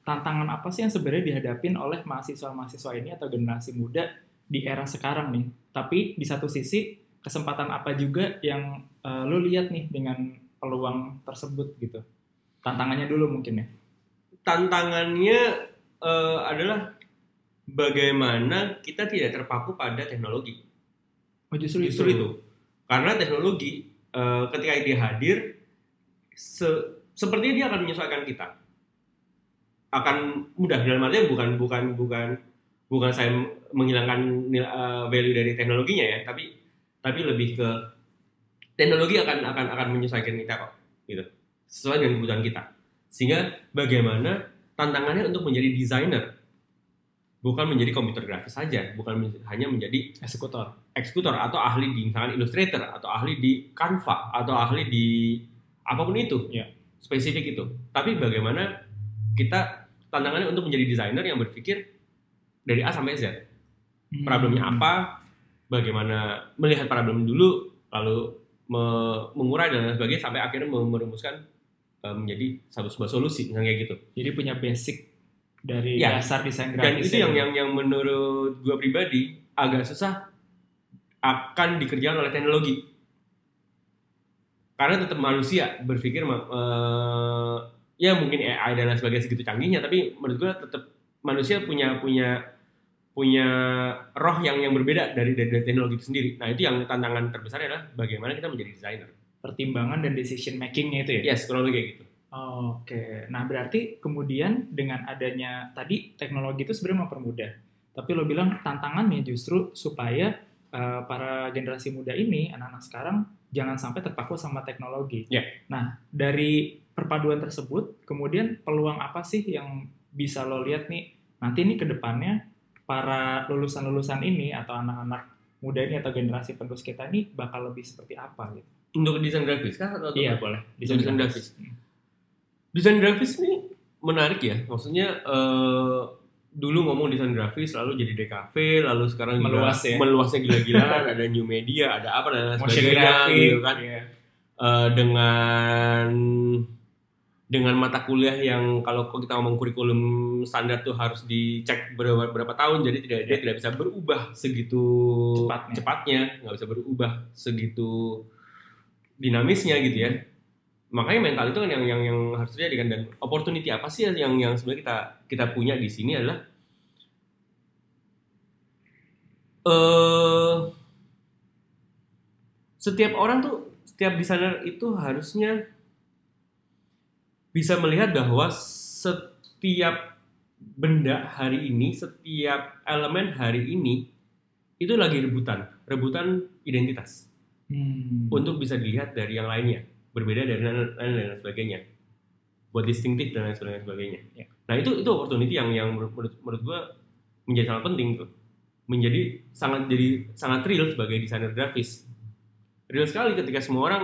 tantangan apa sih yang sebenarnya dihadapin oleh mahasiswa-mahasiswa ini atau generasi muda di era sekarang nih? Tapi di satu sisi kesempatan apa juga yang eh, lo lihat nih dengan peluang tersebut gitu? Tantangannya dulu mungkin ya. tantangannya eh, adalah bagaimana kita tidak terpaku pada teknologi. Oh justru, Justru itu. Karena teknologi eh, ketika dia hadir, se- sepertinya dia akan menyesuaikan kita. Akan mudah dalam artinya bukan bukan bukan bukan saya menghilangkan nil- eh, value dari teknologinya ya, tapi tapi lebih ke teknologi akan akan akan menyesuaikan kita kok, gitu. Sesuai dengan kebutuhan kita. Sehingga bagaimana tantangannya untuk menjadi desainer bukan menjadi komputer grafis saja, bukan men- hanya menjadi eksekutor. eksekutor atau ahli di misalkan Illustrator atau ahli di Canva atau ahli di apa pun itu Iya. spesifik itu tapi bagaimana kita tantangannya untuk menjadi desainer yang berpikir dari A sampai Z Hmm. problemnya apa bagaimana melihat problem dulu lalu me- mengurai dan lain sebagainya sampai akhirnya merumuskan eh, menjadi satu sebuah solusi misalnya kayak gitu Jadi punya basic dari Ya. dasar desain dan grafis. itu yang yang yang menurut gue pribadi agak susah akan dikerjakan oleh teknologi karena tetap manusia berpikir eh, ya mungkin AI dan lain sebagainya segitu canggihnya tapi menurut gue tetap manusia punya punya punya roh yang yang berbeda dari dari, dari teknologi itu sendiri nah itu yang tantangan terbesar adalah bagaimana kita menjadi desainer pertimbangan dan decision makingnya itu ya. yes kurang lebih kayak gitu Oke, nah berarti kemudian dengan adanya tadi teknologi itu sebenarnya mempermudah. Tapi lo bilang tantangannya justru supaya eh, para generasi muda ini, anak-anak sekarang jangan sampai terpaku sama teknologi. Ya. Nah dari perpaduan tersebut, kemudian peluang apa sih yang bisa lo lihat nih nanti nih ke depannya para lulusan-lulusan ini atau anak-anak muda ini atau generasi penerus kita ini bakal lebih seperti apa gitu? untuk desain grafis kah atau Iya boleh. Desain grafis. Desain grafis ini menarik ya maksudnya eh, dulu ngomong desain grafis lalu jadi DKV lalu sekarang juga Meluas ya. meluasnya <laughs> gila-gilaan ada new media ada apa dan sebagainya gitu kan iya. Eh, dengan dengan mata kuliah yang kalau kita ngomong kurikulum standar tuh harus dicek berapa, berapa tahun jadi tidak dia tidak bisa berubah segitu Cepatnya. cepatnya nggak bisa berubah segitu dinamisnya gitu ya makanya mental itu kan yang yang yang harus terjadi kan. Dan opportunity apa sih yang yang sebenarnya kita kita punya di sini adalah eh setiap orang tuh setiap desainer itu harusnya bisa melihat bahwa setiap benda hari ini, setiap elemen hari ini itu lagi rebutan, rebutan identitas. Hmm. untuk bisa dilihat dari yang lainnya, berbeda dari lain dan lain sebagainya, buat distintif dan lain sebagainya. sebagainya. Ya. Nah itu itu opportunity yang yang menurut menurut, gue menjadi sangat penting tuh, menjadi sangat jadi sangat real sebagai desainer grafis. Real sekali ketika semua orang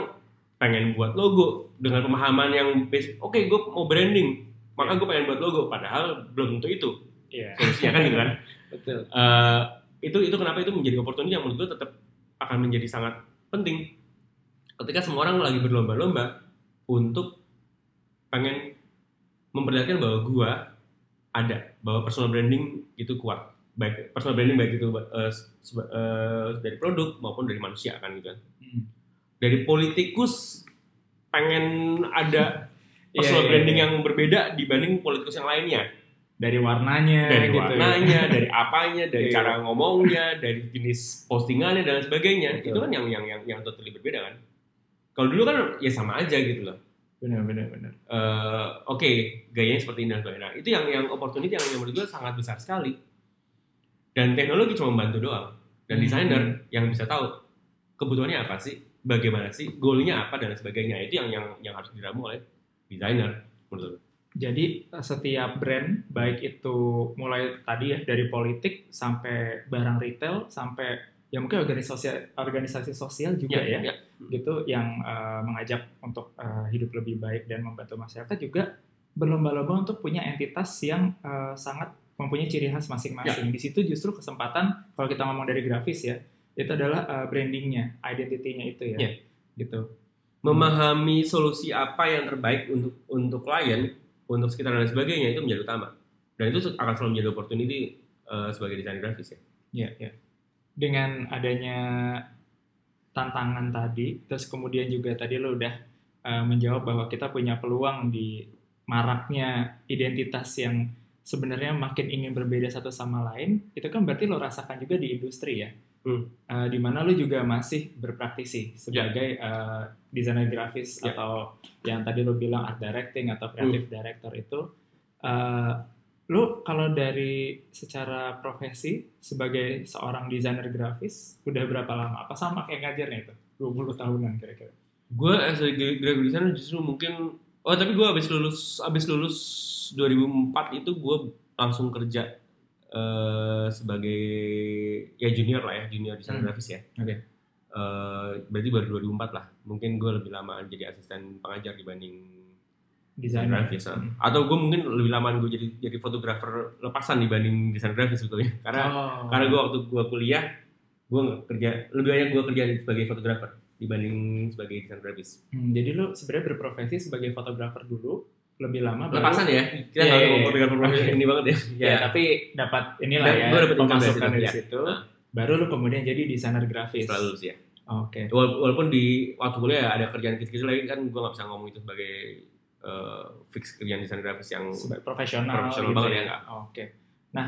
pengen buat logo dengan pemahaman yang basic. Oke, gue mau branding, maka gue pengen buat logo. Padahal belum tentu itu Iya. solusinya kan gitu kan. <laughs> Betul. Eh, itu itu kenapa itu menjadi opportunity yang menurut gue tetap akan menjadi sangat penting ketika semua orang lagi berlomba-lomba untuk pengen memperlihatkan bahwa gua ada bahwa personal branding itu kuat baik personal branding baik itu seba- eh, dari produk maupun dari manusia kan gitu kan Hmm. dari politikus pengen ada <laughs> Iya, personal iya, branding iya. yang berbeda dibanding politikus yang lainnya dari warnanya dari gitu ya. warnanya, dari apanya, dari Iya. cara ngomongnya, dari jenis postingannya dan sebagainya. Betul. Itu kan yang yang yang yang totally berbeda kan. Kalau dulu kan ya sama aja gitu loh. benar benar benar Eh, Oke, gayanya seperti ini dan sebagainya. Nah, itu yang yang opportunity yang, yang menurut gue sangat besar sekali. Dan teknologi cuma membantu doang. Dan Hmm. desainer yang bisa tahu kebutuhannya apa sih, bagaimana sih, goalnya apa dan sebagainya. Itu yang yang yang harus diramu oleh desainer menurut gue. jadi eh, setiap brand baik itu mulai tadi ya dari politik sampai barang retail sampai ya mungkin organisasi organisasi sosial juga ya, ya. gitu yang eh, mengajak untuk eh, hidup lebih baik dan membantu masyarakat juga berlomba-lomba untuk punya entitas yang eh, sangat mempunyai ciri khas masing-masing. Di situ justru kesempatan kalau kita ngomong dari grafis ya, itu adalah eh, brandingnya, identitinya itu ya, Ya. gitu. memahami solusi apa yang terbaik untuk untuk klien, untuk sekitar dan sebagainya itu menjadi utama. Dan itu akan selalu menjadi opportunity eh, sebagai desainer grafis ya. Iya, iya. Dengan adanya tantangan tadi, terus kemudian juga tadi lo udah uh, menjawab bahwa kita punya peluang di maraknya identitas yang sebenarnya makin ingin berbeda satu sama lain, itu kan berarti lo rasakan juga di industri ya. Hmm. Uh, di mana lo juga masih berpraktisi sebagai uh, desainer grafis Ya. atau yang tadi lo bilang art directing atau creative director itu uh, Lu kalau dari secara profesi sebagai seorang desainer grafis udah berapa lama? Apa sama kayak ngajarnya itu? 20 tahunan kira-kira. Gue as a gra- graphic designer justru mungkin oh tapi gue abis lulus abis lulus 2004 itu gue langsung kerja eh, sebagai ya junior lah ya junior desainer Hmm. grafis ya. Oke. Eh, berarti baru 2004 lah. Mungkin gue lebih lama jadi asisten pengajar dibanding desain grafis. Hmm. Atau gue mungkin lebih lama gue jadi jadi fotografer lepasan dibanding desain grafis sebetulnya. <laughs> Karena Oh. karena gue waktu gue kuliah gue kerja lebih banyak gue kerja sebagai fotografer dibanding sebagai desain grafis. Hmm, jadi lu sebenarnya berprofesi sebagai fotografer dulu, lebih lama baru- Lepasan ya, kita Iya, nggak iya, mau iya. fotografer Oke. ini banget ya. Ya, tapi dapat inilah Dan ya, gua dapet income dari pemasukan situ, dari ya. situ. Nah. Baru lu kemudian jadi desainer grafis. Selalu sih ya. Oke. Wala- Walaupun di waktu kuliah ada kerjaan kecil-kecil lagi kan gue nggak bisa ngomong itu sebagai eh, fix kerjaan desain grafis yang profesional, Profesional gitu banget ya, ya. Oke. Nah,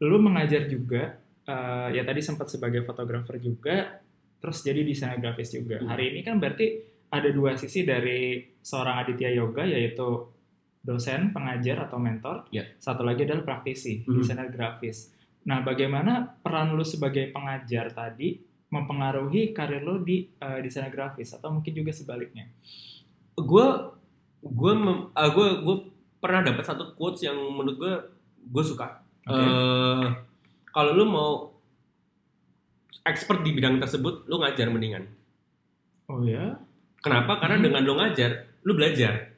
lu mengajar juga eh, ya tadi sempat sebagai fotografer juga, terus jadi desainer grafis juga. Hmm. Hari ini kan berarti ada dua sisi dari seorang Aditya Yoga yaitu dosen, pengajar atau mentor. Ya. Satu lagi adalah praktisi, Mhm. desainer grafis. Nah, bagaimana peran lu sebagai pengajar tadi mempengaruhi karir lu di eh, desainer grafis atau mungkin juga sebaliknya? gue gue gue gue pernah dapat satu quotes yang menurut gue gue suka. Oke. Eh, kalau lu mau expert di bidang tersebut, lu ngajar mendingan. Oh ya? Kenapa? Karena Hmm. dengan lu ngajar, lu belajar.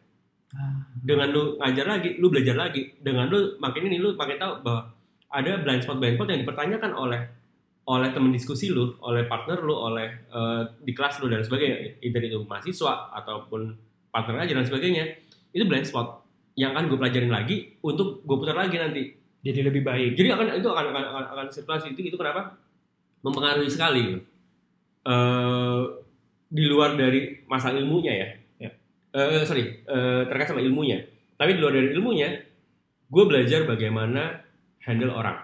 Ah. Dengan lu ngajar lagi, lu belajar lagi. Dengan lu makin ini lu makin tahu bahwa ada blind spot blind spot yang dipertanyakan oleh oleh teman diskusi lu, oleh partner lu, oleh eh, di kelas lu dan sebagainya, either itu mahasiswa ataupun partner ngajar dan sebagainya, itu blind spot yang akan gue pelajarin lagi untuk gue putar lagi nanti. Jadi lebih baik. Jadi akan itu akan akan akan, akan sirkulasi itu itu kenapa mempengaruhi sekali. gitu. Eh di luar dari masalah ilmunya ya. Ya. Eh, sorry, eh, terkait sama ilmunya. Tapi di luar dari ilmunya, gue belajar bagaimana handle orang.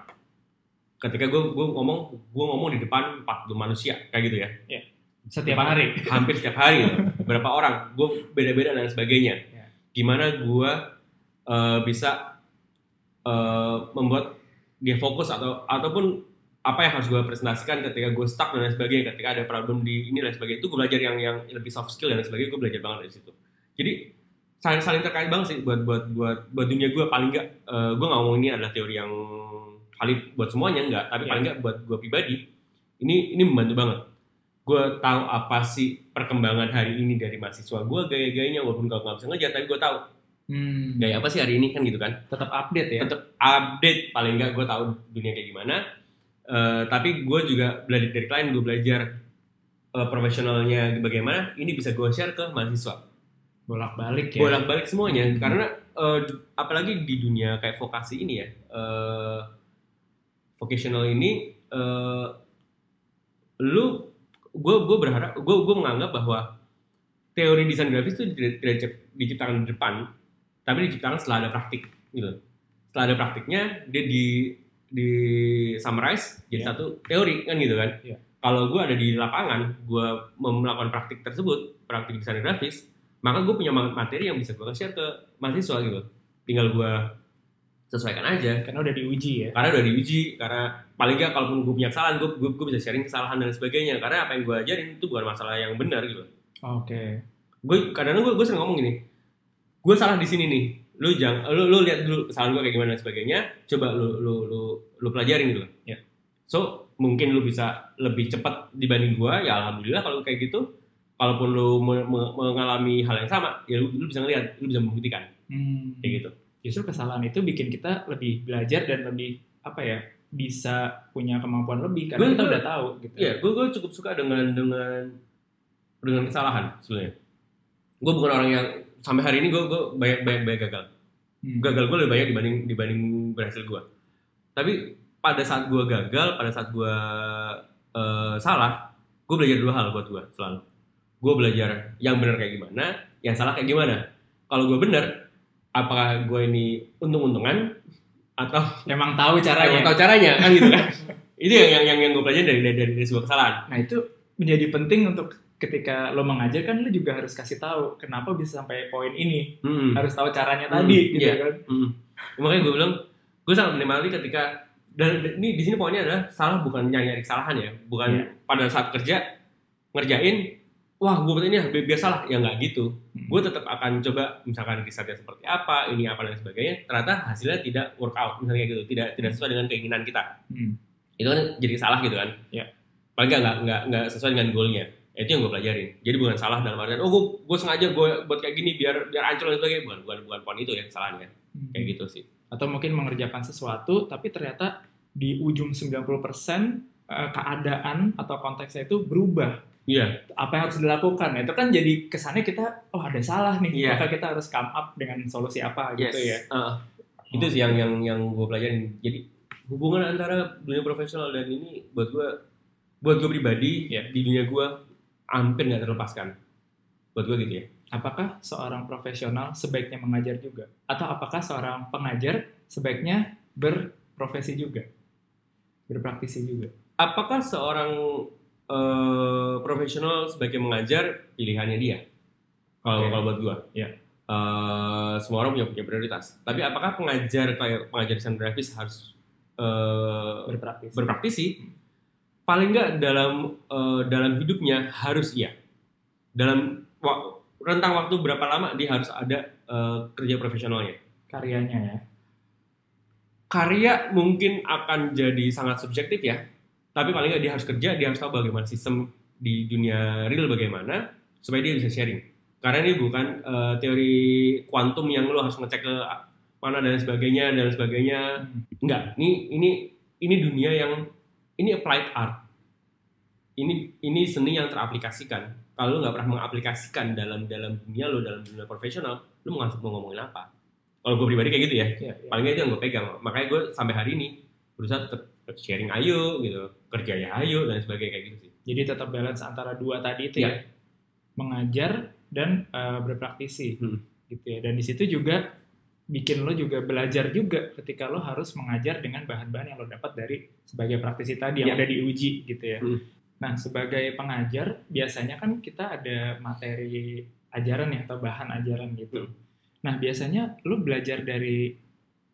Ketika gue gue ngomong gue ngomong di depan 40 manusia kayak gitu ya. Setiap hari. <laughs> hampir setiap hari gitu. Berapa orang, gue beda-beda dan sebagainya. Ya. Gimana gue eh, bisa eh, membuat dia fokus atau ataupun apa yang harus gue presentasikan ketika gue stuck dan lain sebagainya, ketika ada problem di ini dan sebagainya itu gue belajar yang yang lebih soft skill dan sebagainya gue belajar banget dari situ. Jadi saling saling terkait banget sih buat buat buat buat dunia gue paling nggak eh, gue nggak ngomong ini adalah teori yang valid buat semuanya enggak, tapi Iya. paling nggak buat gue pribadi ini ini membantu banget gue tahu apa sih perkembangan hari ini dari mahasiswa gue gaya-gayanya walaupun kalau nggak bisa ngejar tapi gue tahu Hmm, gaya apa sih hari ini kan gitu kan tetap update ya. tetap update paling nggak gue tahu dunia kayak gimana Eh, tapi gue juga belajar dari klien gue belajar eh, profesionalnya bagaimana ini bisa gue share ke mahasiswa Bolak-balik ya. bolak-balik semuanya Hmm. karena eh, apalagi di dunia kayak vokasi ini ya eh, vocational ini eh, lu gue gue berharap gue gue menganggap bahwa teori desain grafis itu tidak, tidak dicip- diciptakan di depan tapi diciptakan setelah ada praktik gitu setelah ada praktiknya dia di di summarize jadi Iya. satu teori kan gitu kan Iya. kalau gue ada di lapangan gue melakukan praktik tersebut praktik desain grafis maka gue punya ma- materi yang bisa gue share ke mahasiswa gitu tinggal gue sesuaikan aja. Karena udah diuji ya. karena udah diuji karena paling nggak kalaupun gue punya kesalahan gue, gue gue bisa sharing kesalahan dan sebagainya. Karena apa yang gue ajarin itu bukan masalah yang benar gitu. Oke. gue kadang gue gue sering ngomong gini gue salah di sini nih. Lu jangan lu lu lihat dulu kesalahan gue kayak gimana dan sebagainya. Coba lu lu lu lu pelajarin gitu. Ya. so mungkin lu bisa lebih cepat dibanding gue ya alhamdulillah kalau kayak gitu. Kalaupun lu me- me- mengalami hal yang sama ya lu, lu bisa ngeliat lu bisa membuktikan. Hmm. kayak gitu Justru kesalahan itu bikin kita lebih belajar dan lebih apa ya bisa punya kemampuan lebih karena Gue- kita gue- udah tahu gitu. Iya, gue gue cukup suka dengan dengan dengan kesalahan sebenarnya. gue bukan orang yang sampai hari ini gue gue banyak banyak banyak gagal Hmm. gagal gue lebih banyak dibanding dibanding berhasil gue tapi pada saat gue gagal pada saat gue eh, salah gue belajar dua hal buat gue selalu gue belajar yang benar kayak gimana yang salah kayak gimana kalau gue benar apakah gue ini untung-untungan atau Emang tahu Caranya. caranya. tahu caranya kan gitu kan <laughs> itu yang yang yang, yang gue pelajari dari, dari dari dari sebuah kesalahan Nah itu menjadi penting untuk ketika lo mengajar kan lo juga harus kasih tahu kenapa bisa sampai poin ini. Hmm. Harus tahu caranya Hmm, tadi gitu iya. kan. Hmm. makanya gue bilang gue sangat menikmati ketika dan ini di sini poinnya adalah salah bukan nyari kesalahan ya bukan Iya. pada saat kerja ngerjain wah gue buat ini bi- biar salah ya nggak gitu Hmm. gue tetap akan coba misalkan risetnya seperti apa ini apa dan sebagainya ternyata hasilnya tidak work out misalnya gitu tidak tidak sesuai dengan keinginan kita Hmm. itu kan jadi salah gitu kan Iya. paling nggak nggak nggak sesuai dengan goalnya itu yang gue pelajarin jadi bukan salah dalam artian oh gue gue sengaja gue buat kayak gini biar biar ancur dan sebagainya bukan bukan bukan poin itu ya kesalahannya Hmm. kayak gitu sih Atau mungkin mengerjakan sesuatu tapi ternyata di ujung 90% eh, keadaan atau konteksnya itu berubah. Iya Apa yang harus dilakukan? Nah, Itu kan jadi kesannya kita oh ada salah nih. Iya. Maka kita harus come up dengan solusi apa gitu ya. Heeh. itu sih yang yang yang gue pelajarin jadi hubungan antara dunia profesional dan ini buat gue buat gue pribadi Iya. di dunia gue hampir nggak terlepaskan buat gue gitu ya Apakah seorang profesional sebaiknya mengajar juga? Atau apakah seorang pengajar sebaiknya berprofesi juga? Berpraktisi juga? apakah seorang eh, profesional sebagai mengajar pilihannya dia kalau Oke. kalau buat gue Iya. Eh, semua orang punya punya prioritas tapi apakah pengajar kayak pengajar desain grafis harus eh, Berpraktisi. berpraktisi paling nggak dalam eh, dalam hidupnya harus iya dalam wa- rentang waktu berapa lama dia harus ada eh, kerja profesionalnya Karyanya ya. karya mungkin akan jadi sangat subjektif ya tapi paling nggak dia harus kerja dia harus tahu bagaimana sistem di dunia real bagaimana supaya dia bisa sharing karena ini bukan eh, teori kuantum yang lo harus ngecek ke mana dan sebagainya dan sebagainya. Enggak, ini ini ini dunia yang ini applied art. Ini ini seni yang teraplikasikan. Kalau lu nggak pernah mengaplikasikan dalam dalam dunia lo dalam dunia profesional, lu mau ngasih mau ngomongin apa? Kalau gue pribadi kayak gitu ya, Iya, iya. paling nggak itu yang gue pegang. Makanya gue sampai hari ini berusaha tetap sharing ayo gitu, kerja ya ayo dan sebagainya kayak gitu sih. Jadi tetap balance antara dua tadi itu Iya. ya. Mengajar dan eh, berpraktisi. Hmm. Gitu ya. Dan di situ juga bikin lo juga belajar juga ketika lo harus mengajar dengan bahan-bahan yang lo dapat dari sebagai praktisi tadi yang Iya. udah diuji gitu ya. Hmm. Nah, sebagai pengajar biasanya kan kita ada materi ajaran ya atau bahan ajaran gitu. Hmm. Nah, biasanya lo belajar dari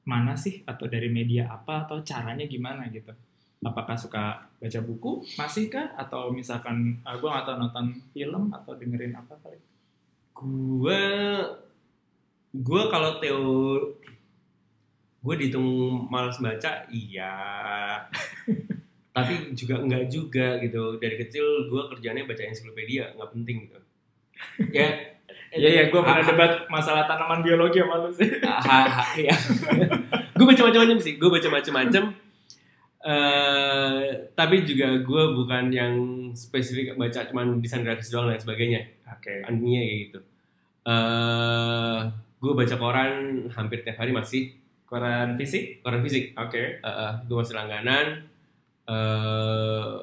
mana sih atau dari media apa atau caranya gimana gitu? Apakah suka baca buku, masih kah? Atau misalkan uh, gue nggak tahu nonton film atau dengerin apa kali? Gue gue kalau Theo gue dihitung malas baca iya <laughs> tapi juga enggak juga gitu dari kecil gue kerjanya baca ensiklopedia nggak penting gitu ya Iya ya, gue pernah debat masalah tanaman biologi sama lu sih. ha- ha- ya. <laughs> gue baca macam-macam sih gue baca macam-macam Eh, tapi juga gue bukan yang spesifik baca cuman desain grafis doang dan sebagainya Oke. artinya kayak gitu eh gue baca koran hampir tiap hari masih Koran fisik? koran fisik Oke. gue masih langganan eh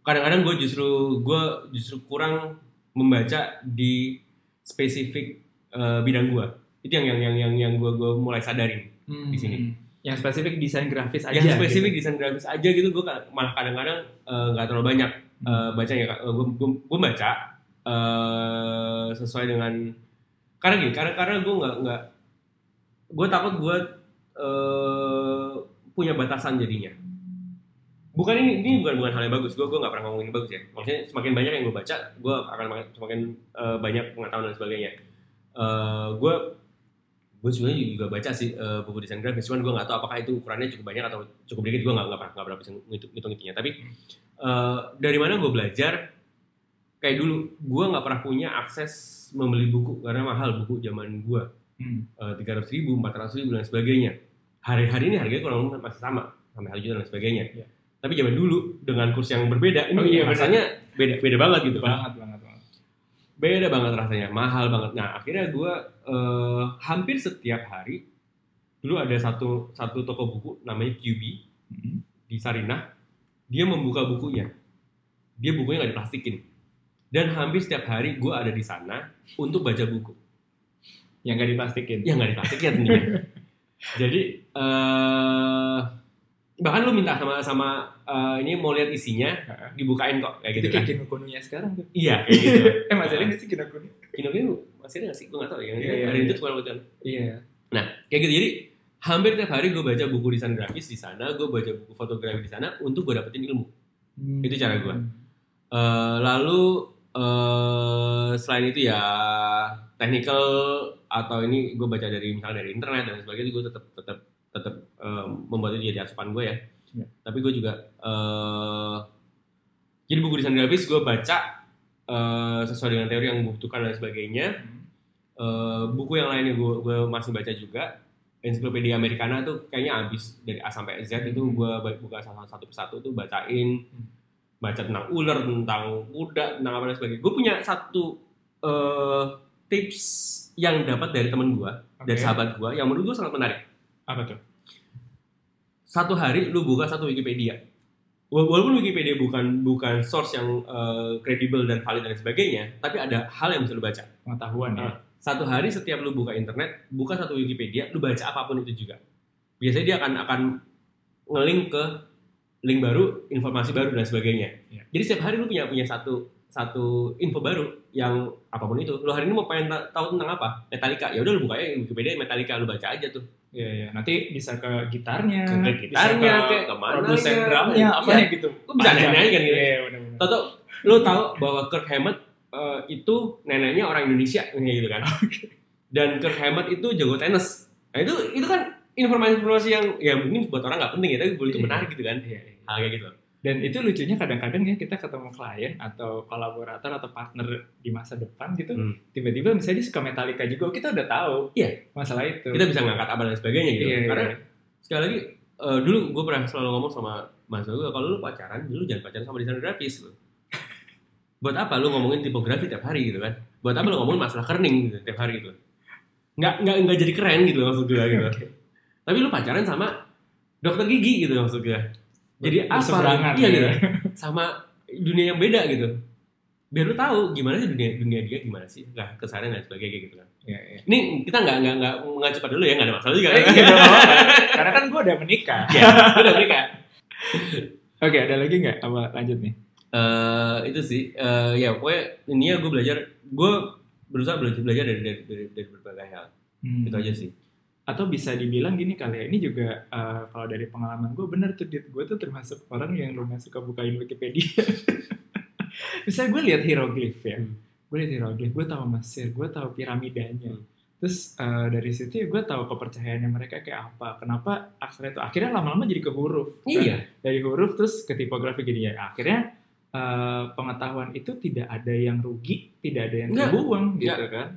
kadang-kadang gue justru gue justru kurang membaca di spesifik eh, bidang gue itu yang yang yang yang yang gue gue mulai sadarin Di sini. Hmm. Yang spesifik desain grafis aja. yang spesifik gitu. desain grafis aja gitu gue malah kadang-kadang eh, nggak terlalu banyak eh, bacanya gue gue gue baca eh, sesuai dengan karena gini karena karena gue nggak nggak gue takut gue eh, punya batasan jadinya bukan ini ini bukan bukan hal yang bagus. Gue gue nggak pernah ngomongin bagus ya. Maksudnya semakin banyak yang gue baca gue akan makin- semakin eh, banyak pengetahuan dan sebagainya. Eh, gue gue sebenarnya juga baca sih eh, buku desain grafis. Cuman gue nggak tahu apakah itu ukurannya cukup banyak atau cukup dikit. Gue nggak nggak pernah nggak pernah bisa ngitung ngitung hitungnya tapi eh, dari mana gue belajar? Kayak dulu gue nggak pernah punya akses membeli buku karena mahal buku zaman gue Hmm. tiga ratus ribu empat ratus ribu dan sebagainya. Hari-hari ini harganya kurang lebih masih sama sampai hal juta dan sebagainya. Iya. Tapi zaman dulu dengan kurs yang berbeda ini Oh iya, rasanya beda beda banget gitu kan Banget, banget, banget. beda banget rasanya mahal banget. Nah akhirnya gue eh, hampir setiap hari dulu ada satu satu toko buku namanya QB Hmm. di Sarinah. Dia membuka bukunya. Dia bukunya nggak diplastikin. Dan hampir setiap hari gue ada di sana untuk baca buku. Yang nggak diplastikin. ya nggak diplastikin tentunya <laughs> jadi eh bahkan lu minta sama sama eh, ini mau lihat isinya dibukain kok kayak Itu gitu kan kayak Kinokuniya sekarang tuh. iya kayak gitu <laughs> Eh masih ada nggak sih Kinokuniya? Kino Kino masih ada nggak sih gue nggak tahu ya hari iya. itu cuma bukan Iya. kayak gitu jadi hampir tiap hari gue baca buku desain grafis di sana gue baca buku fotografi di sana untuk gue dapetin ilmu Itu cara gua. Eh, lalu eh selain itu ya technical atau ini gue baca dari misalnya dari internet dan sebagainya gue tetap tetap tetap eh, membuat itu jadi asupan gue ya. Iya. Tapi gue juga eh jadi buku desain grafis gue baca eh, sesuai dengan teori yang gue butuhkan dan sebagainya. Eh, buku yang lainnya gue gue masih baca juga. Ensiklopedia Americana tuh kayaknya habis dari A sampai Z itu Hmm. gue buka satu satu persatu tuh bacain baca tentang ular, tentang kuda, tentang apa dan sebagainya. Gue punya satu eh, tips yang dapat dari temen gue, dari Oke. sahabat gue, yang menurut gue sangat menarik. Apa tuh? Satu hari lu buka satu Wikipedia. Wa- Walaupun Wikipedia bukan bukan source yang eh, kredibel dan valid dan sebagainya, tapi ada hal yang bisa lu baca. Pengetahuan ya. Ah. Satu hari setiap lu buka internet, buka satu Wikipedia, lu baca apa pun itu juga. Biasanya dia akan akan ngelink ke link baru, informasi baru dan sebagainya. Iya. Jadi setiap hari lu punya punya satu satu info baru yang apa pun itu. Lu hari ini mau pengen ta- tahu tentang apa? Metallica. Ya udah lu buka aja Wikipedia Metallica lu baca aja tuh. Iya, iya. Nanti bisa ke gitarnya, Ke- ke gitarnya, bisa ke kayak ke mana produsen ya. drumnya, apa Iya. ya gitu. Lu bisa nanya kan gitu. Iya, benar-benar. Tahu lu tahu bahwa Kirk Hammett eh, itu neneknya orang Indonesia gitu kan. <laughs> Dan Kirk Hammett itu jago tenis. Nah itu itu kan informasi-informasi yang ya mungkin buat orang nggak penting ya tapi itu Iya. menarik gitu kan. Iya, iya. Hal kayak gitu. Dan itu lucunya kadang-kadang ya kita ketemu klien atau kolaborator atau partner di masa depan gitu, Hmm. tiba-tiba misalnya dia suka Metallica juga, oh, kita udah tahu Iya. masalah itu. Kita bisa ngangkat apa dan sebagainya gitu. Iya, Karena iya. sekali lagi eh, dulu gue pernah selalu ngomong sama Mas gue kalau lu pacaran dulu jangan pacaran sama desainer grafis lu. <laughs> Buat apa lu ngomongin tipografi tiap hari gitu kan? Buat apa lu ngomongin masalah kerning gitu, tiap hari gitu? Nggak nggak nggak jadi keren gitu maksud gue gitu. <laughs> Oke. Tapi lu pacaran sama dokter gigi gitu maksud gue. Jadi apa? Iya gitu. gitu. Sama dunia yang beda gitu. Biar lu tahu gimana sih dunia dunia dia gimana sih? Nah, keseharian dan sebagainya gitu kan. Iya, iya. Ini kita nggak nggak nggak nggak cepat dulu ya nggak ada masalah juga. Eh, iya, apa-apa. Karena kan gue udah menikah. Ya, udah menikah. Oke, ada lagi nggak? Apa lanjut nih? Eh itu sih, eh ya pokoknya ini ya gue belajar, gue berusaha belajar belajar dari dari dari, dari berbagai hal. Hmm. Itu aja sih. Atau bisa dibilang gini kali ya, ini juga eh, kalau dari pengalaman gue bener tuh, Dit. gue tuh termasuk orang yang lumayan suka bukain Wikipedia. <laughs> Misalnya gue lihat hieroglif ya, Hmm. gue lihat hieroglif, gue tahu Mesir, gue tahu piramidanya. Hmm. Terus eh, dari situ ya gue tahu kepercayaannya mereka kayak apa, kenapa aksara itu akhirnya lama-lama jadi ke huruf. kan? Iya. Dari huruf terus ke tipografi gini ya. Akhirnya eh, pengetahuan itu tidak ada yang rugi, tidak ada yang Nggak. terbuang gitu kan.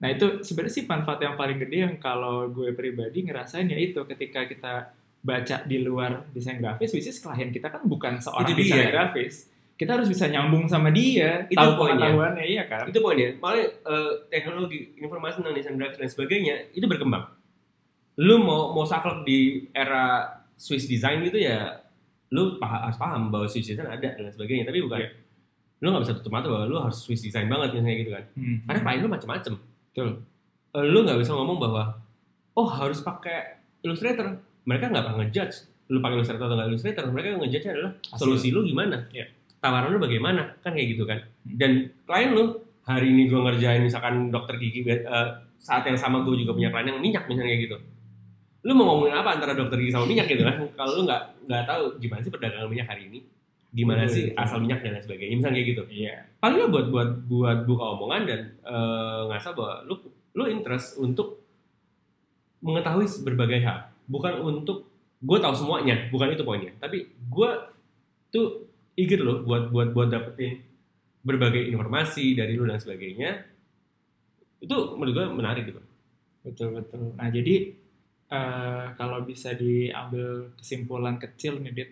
Nah itu sebenarnya sih manfaat yang paling gede yang kalau gue pribadi ngerasain ya itu ketika kita baca di luar desain grafis, which is klien kita kan bukan seorang Itu dia. desain grafis. Kita harus bisa nyambung sama dia, Itu tahu poinnya. pengetahuannya, iya kan? Itu poinnya. Malah eh, teknologi informasi tentang desain grafis dan sebagainya itu berkembang. Lu mau mau saklek di era Swiss design gitu ya, lu pah- harus paham bahwa Swiss design ada dan sebagainya. Tapi bukan, Iya. lu nggak bisa tutup mata bahwa lu harus Swiss design banget misalnya gitu kan. Hmm. Karena klien lu macem-macem. Betul. Eh, lu nggak bisa ngomong bahwa oh harus pakai Illustrator. Mereka nggak akan ngejudge lu pakai Illustrator atau nggak Illustrator. Mereka ngejudge adalah Hasil. solusi lu gimana, Iya. tawaran lu bagaimana, kan kayak gitu kan. Hmm. Dan klien lu hari ini gua ngerjain misalkan dokter gigi eh, saat yang sama gue juga punya klien yang minyak misalnya kayak gitu. Lu mau ngomongin apa antara dokter gigi sama minyak gitu kan? <laughs> Kalau lu nggak nggak tahu gimana sih perdagangan minyak hari ini, gimana sih asal minyak dan lain sebagainya, misalnya kayak gitu. Iya. paling nggak buat buat buat buka omongan dan eh, ngasah bahwa lu lu interest untuk mengetahui berbagai hal. Bukan untuk gue tahu semuanya. Bukan itu poinnya. Tapi gue tuh eager loh buat buat buat dapetin berbagai informasi dari lu dan sebagainya. Itu menurut gue menarik gitu. Betul betul. Nah jadi eh, kalau bisa diambil kesimpulan kecil nih Dit,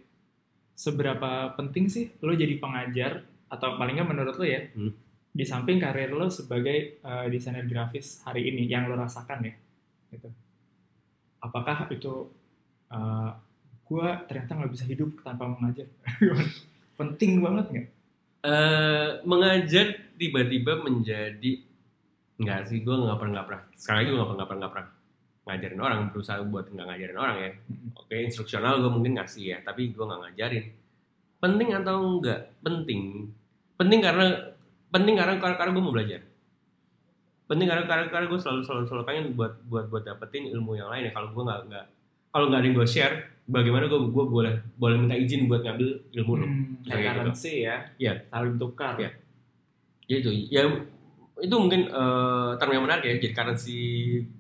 seberapa penting sih lo jadi pengajar atau paling nggak menurut lo ya Hmm. di samping karir lo sebagai eh, desainer grafis hari ini yang lo rasakan ya gitu. Apakah itu eh, gue ternyata nggak bisa hidup tanpa mengajar? <laughs> Penting banget nggak? Eh, mengajar tiba-tiba menjadi enggak sih gue nggak pernah nggak pernah. Sekali lagi gue nggak pernah nggak pernah nggak pernah ngajarin orang berusaha buat nggak ngajarin orang ya. Oke instruksional gue mungkin ngasih ya tapi gue nggak ngajarin. Penting atau enggak penting. Penting karena penting karena karena, karena gue mau belajar. Penting karena karena, karena gue selalu selalu selalu pengen buat buat buat dapetin ilmu yang lain ya. Kalau gue nggak nggak kalau nggak ada yang gue share bagaimana gue gue boleh boleh minta izin buat ngambil ilmu lo Hmm, Kayak gitu. ya. Iya. saling tukar. Iya. ya itu ya itu mungkin eh, term yang menarik ya jadi currency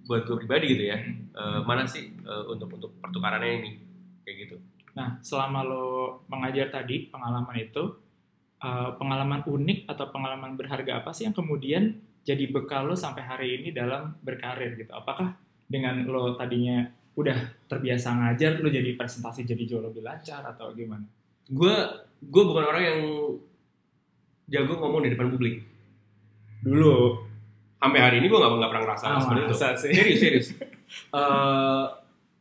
buat gue pribadi gitu ya Hmm. Eh, mana sih eh, untuk untuk pertukarannya ini kayak gitu Nah, selama lo mengajar tadi, pengalaman itu, eh, pengalaman unik atau pengalaman berharga apa sih yang kemudian jadi bekal lo sampai hari ini dalam berkarir gitu? Apakah dengan lo tadinya udah terbiasa ngajar, lo jadi presentasi jadi jauh lebih lancar atau gimana? gue gue bukan orang yang jago ngomong di depan publik Dulu. sampai hari ini gue nggak nggak pernah ngerasa Ah, seperti itu sih? serius serius <laughs> Eh,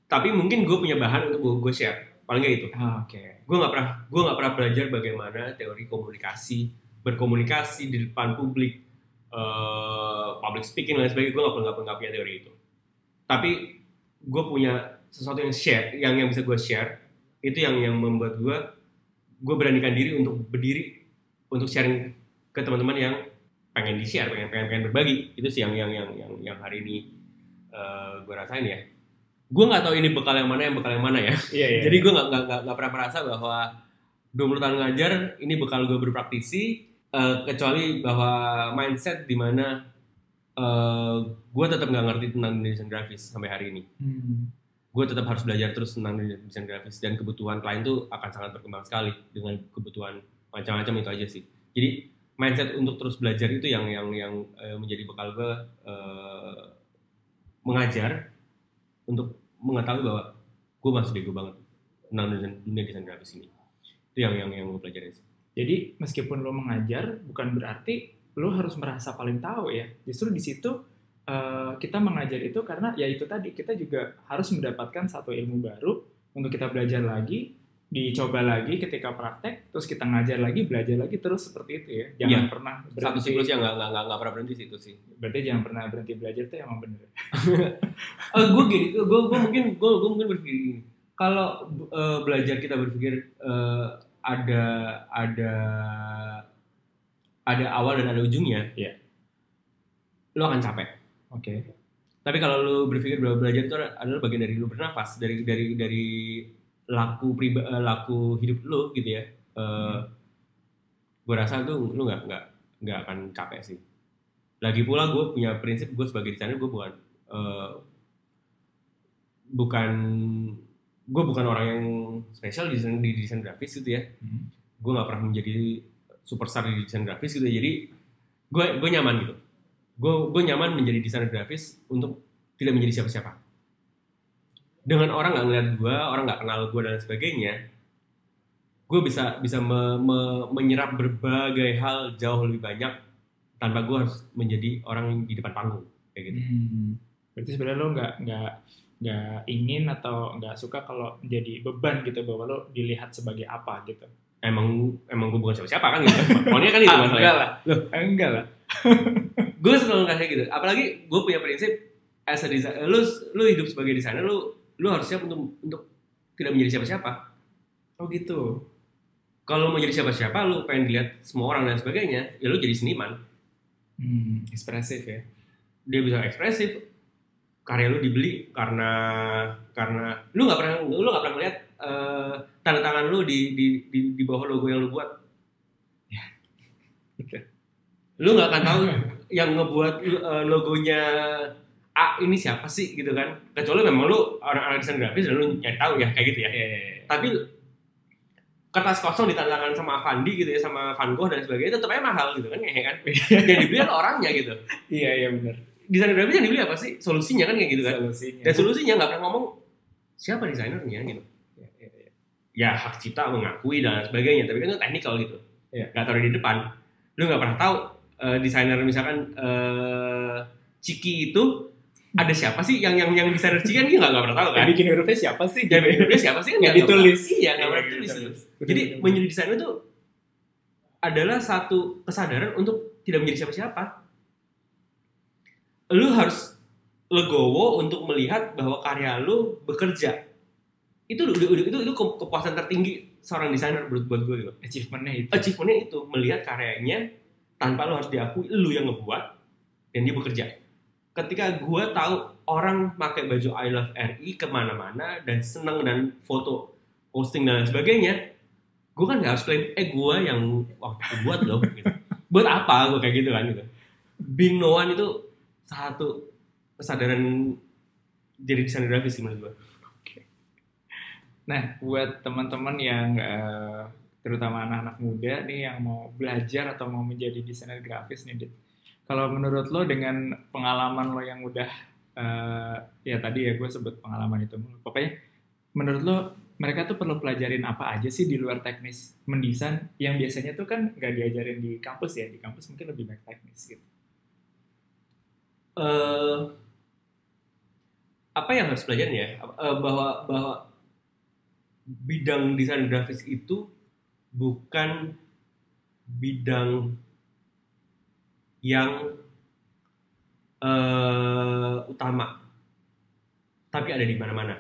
tapi mungkin gue punya bahan untuk gue share paling nggak itu Ah, Oke. gue nggak pernah gue nggak pernah belajar bagaimana teori komunikasi berkomunikasi di depan publik eh, public speaking dan lain sebagainya gue nggak pernah nggak punya teori itu tapi gue punya sesuatu yang share yang yang bisa gue share itu yang yang membuat gue gue beranikan diri untuk berdiri untuk sharing ke teman-teman yang pengen di share pengen pengen pengen berbagi itu sih yang yang yang yang, yang hari ini gue rasain ya gue nggak tahu ini bekal yang mana yang bekal yang mana ya Iya, iya. <laughs> jadi gue nggak nggak nggak- pernah merasa bahwa 20 tahun ngajar ini bekal gue berpraktisi eh, kecuali bahwa mindset di mana eh, gue tetap nggak ngerti tentang desain grafis sampai hari ini. Hmm. Gue tetap harus belajar terus tentang desain grafis dan kebutuhan klien tuh akan sangat berkembang sekali dengan kebutuhan macam-macam itu aja sih. Jadi mindset untuk terus belajar itu yang yang yang eh, menjadi bekal gue eh, mengajar untuk mengetahui bahwa gue masih bego banget tentang dunia desain grafis ini. Itu yang yang yang gue pelajarin sih. Jadi meskipun lo mengajar, bukan berarti lo harus merasa paling tahu ya. Justru di situ eh, kita mengajar itu karena ya itu tadi kita juga harus mendapatkan satu ilmu baru untuk kita belajar lagi, dicoba lagi ketika praktek, terus kita ngajar lagi, belajar lagi terus seperti itu ya. Jangan Iya. pernah Satu berhenti. siklus yang nggak nggak nggak pernah berhenti sih itu sih. Berarti jangan pernah berhenti belajar itu emang bener. <laughs> Eh gue gini, gue gue mungkin gue gue mungkin berpikir gini. Kalau eh, belajar kita berpikir eh, ada ada ada awal dan ada ujungnya, Iya. lo akan capek. Oke. Tapi kalau lo berpikir bahwa belajar itu adalah bagian dari lo bernafas, dari dari dari laku priba, eh, laku hidup lo gitu ya. Eh, Gue rasa tuh lo nggak nggak nggak akan capek sih. Lagi pula gue punya prinsip gue sebagai desainer gue bukan eh, bukan gue bukan orang yang spesial di desain, di desain grafis gitu ya. Hmm. Gue nggak pernah menjadi superstar di desain grafis gitu ya. Jadi gue gue nyaman gitu gue gue nyaman menjadi desainer grafis untuk tidak menjadi siapa-siapa dengan orang nggak ngeliat gue orang nggak kenal gue dan sebagainya gue bisa bisa me- me- menyerap berbagai hal jauh lebih banyak tanpa gue harus menjadi orang di depan panggung kayak gitu Hmm. Berarti sebenarnya lo nggak nggak nggak ingin atau nggak suka kalau jadi beban gitu bahwa lo dilihat sebagai apa gitu. emang emang gue bukan siapa-siapa kan gitu <laughs> pokoknya kan itu Ah, masalahnya enggak lah. Eh, enggak lah. gue selalu ngerasa gitu apalagi gue punya prinsip as a designer lu lu hidup sebagai desainer lu lu harus siap untuk untuk tidak menjadi siapa-siapa Oh gitu. kalau mau jadi siapa-siapa lu pengen dilihat semua orang dan sebagainya ya lu jadi seniman Hmm, ekspresif ya. dia bisa ekspresif karya lu dibeli karena karena lu nggak pernah lu nggak pernah melihat eh, tanda tangan lu di, di di di bawah logo yang lu buat Oke. lu nggak akan tahu yang ngebuat eh, logonya A ini siapa sih? Gitu kan. Kecuali memang lu orang-orang desain grafis dan lu nyari tahu ya kayak gitu ya. Iya, iya, iya. tapi kertas kosong ditandatangan sama Avandi gitu ya sama Van Gogh dan sebagainya tetap aja mahal gitu kan ya kan? Yang dibeli adalah orangnya gitu. Iya, iya benar. desain grafis yang dibeli apa sih? Solusinya kan kayak gitu kan. Solusinya. dan solusinya nggak pernah ngomong siapa desainernya? gitu. Iya, iya, iya. ya hak cipta mengakui dan sebagainya tapi kan itu teknikal gitu. Iya. nggak taruh di depan. Lu nggak pernah tahu eh, desainer misalkan eh, Ciki itu ada siapa sih yang yang yang desainer Ciki kan dia nggak pernah tahu kan Yang bikin hurufnya siapa sih? yang bikin hurufnya siapa sih kan Nggak ditulis. iya nggak Iya, pernah ditulis ditulis. gitu. jadi menjadi desainer itu adalah satu kesadaran untuk tidak menjadi siapa-siapa lu harus legowo untuk melihat bahwa karya lu bekerja itu udah, udah- itu itu ke- kepuasan tertinggi seorang desainer menurut buat gue gitu Achievementnya itu. achievementnya itu melihat karyanya tanpa lo harus diakui lu yang ngebuat dan dia bekerja ketika gue tahu orang pakai baju I love RI ke mana-mana dan seneng dan foto posting dan lain sebagainya gue kan gak harus klaim eh gue yang waktu itu buat loh gitu. <laughs> buat apa gue kayak gitu kan gitu being no one itu satu kesadaran jadi desainer grafis sih menurut gue Nah, buat teman-teman yang eh, terutama anak-anak muda nih yang mau belajar atau mau menjadi desainer grafis nih, Dit. Kalau menurut lo dengan pengalaman lo yang udah eh, ya tadi ya gue sebut pengalaman itu. Pokoknya menurut lo mereka tuh perlu pelajarin apa aja sih di luar teknis mendesain yang biasanya tuh kan nggak diajarin di kampus ya di kampus mungkin lebih banyak teknis gitu. eh apa yang harus pelajarin ya Eh, bahwa bahwa bidang desain grafis itu bukan bidang yang eh, utama. Tapi ada di mana-mana.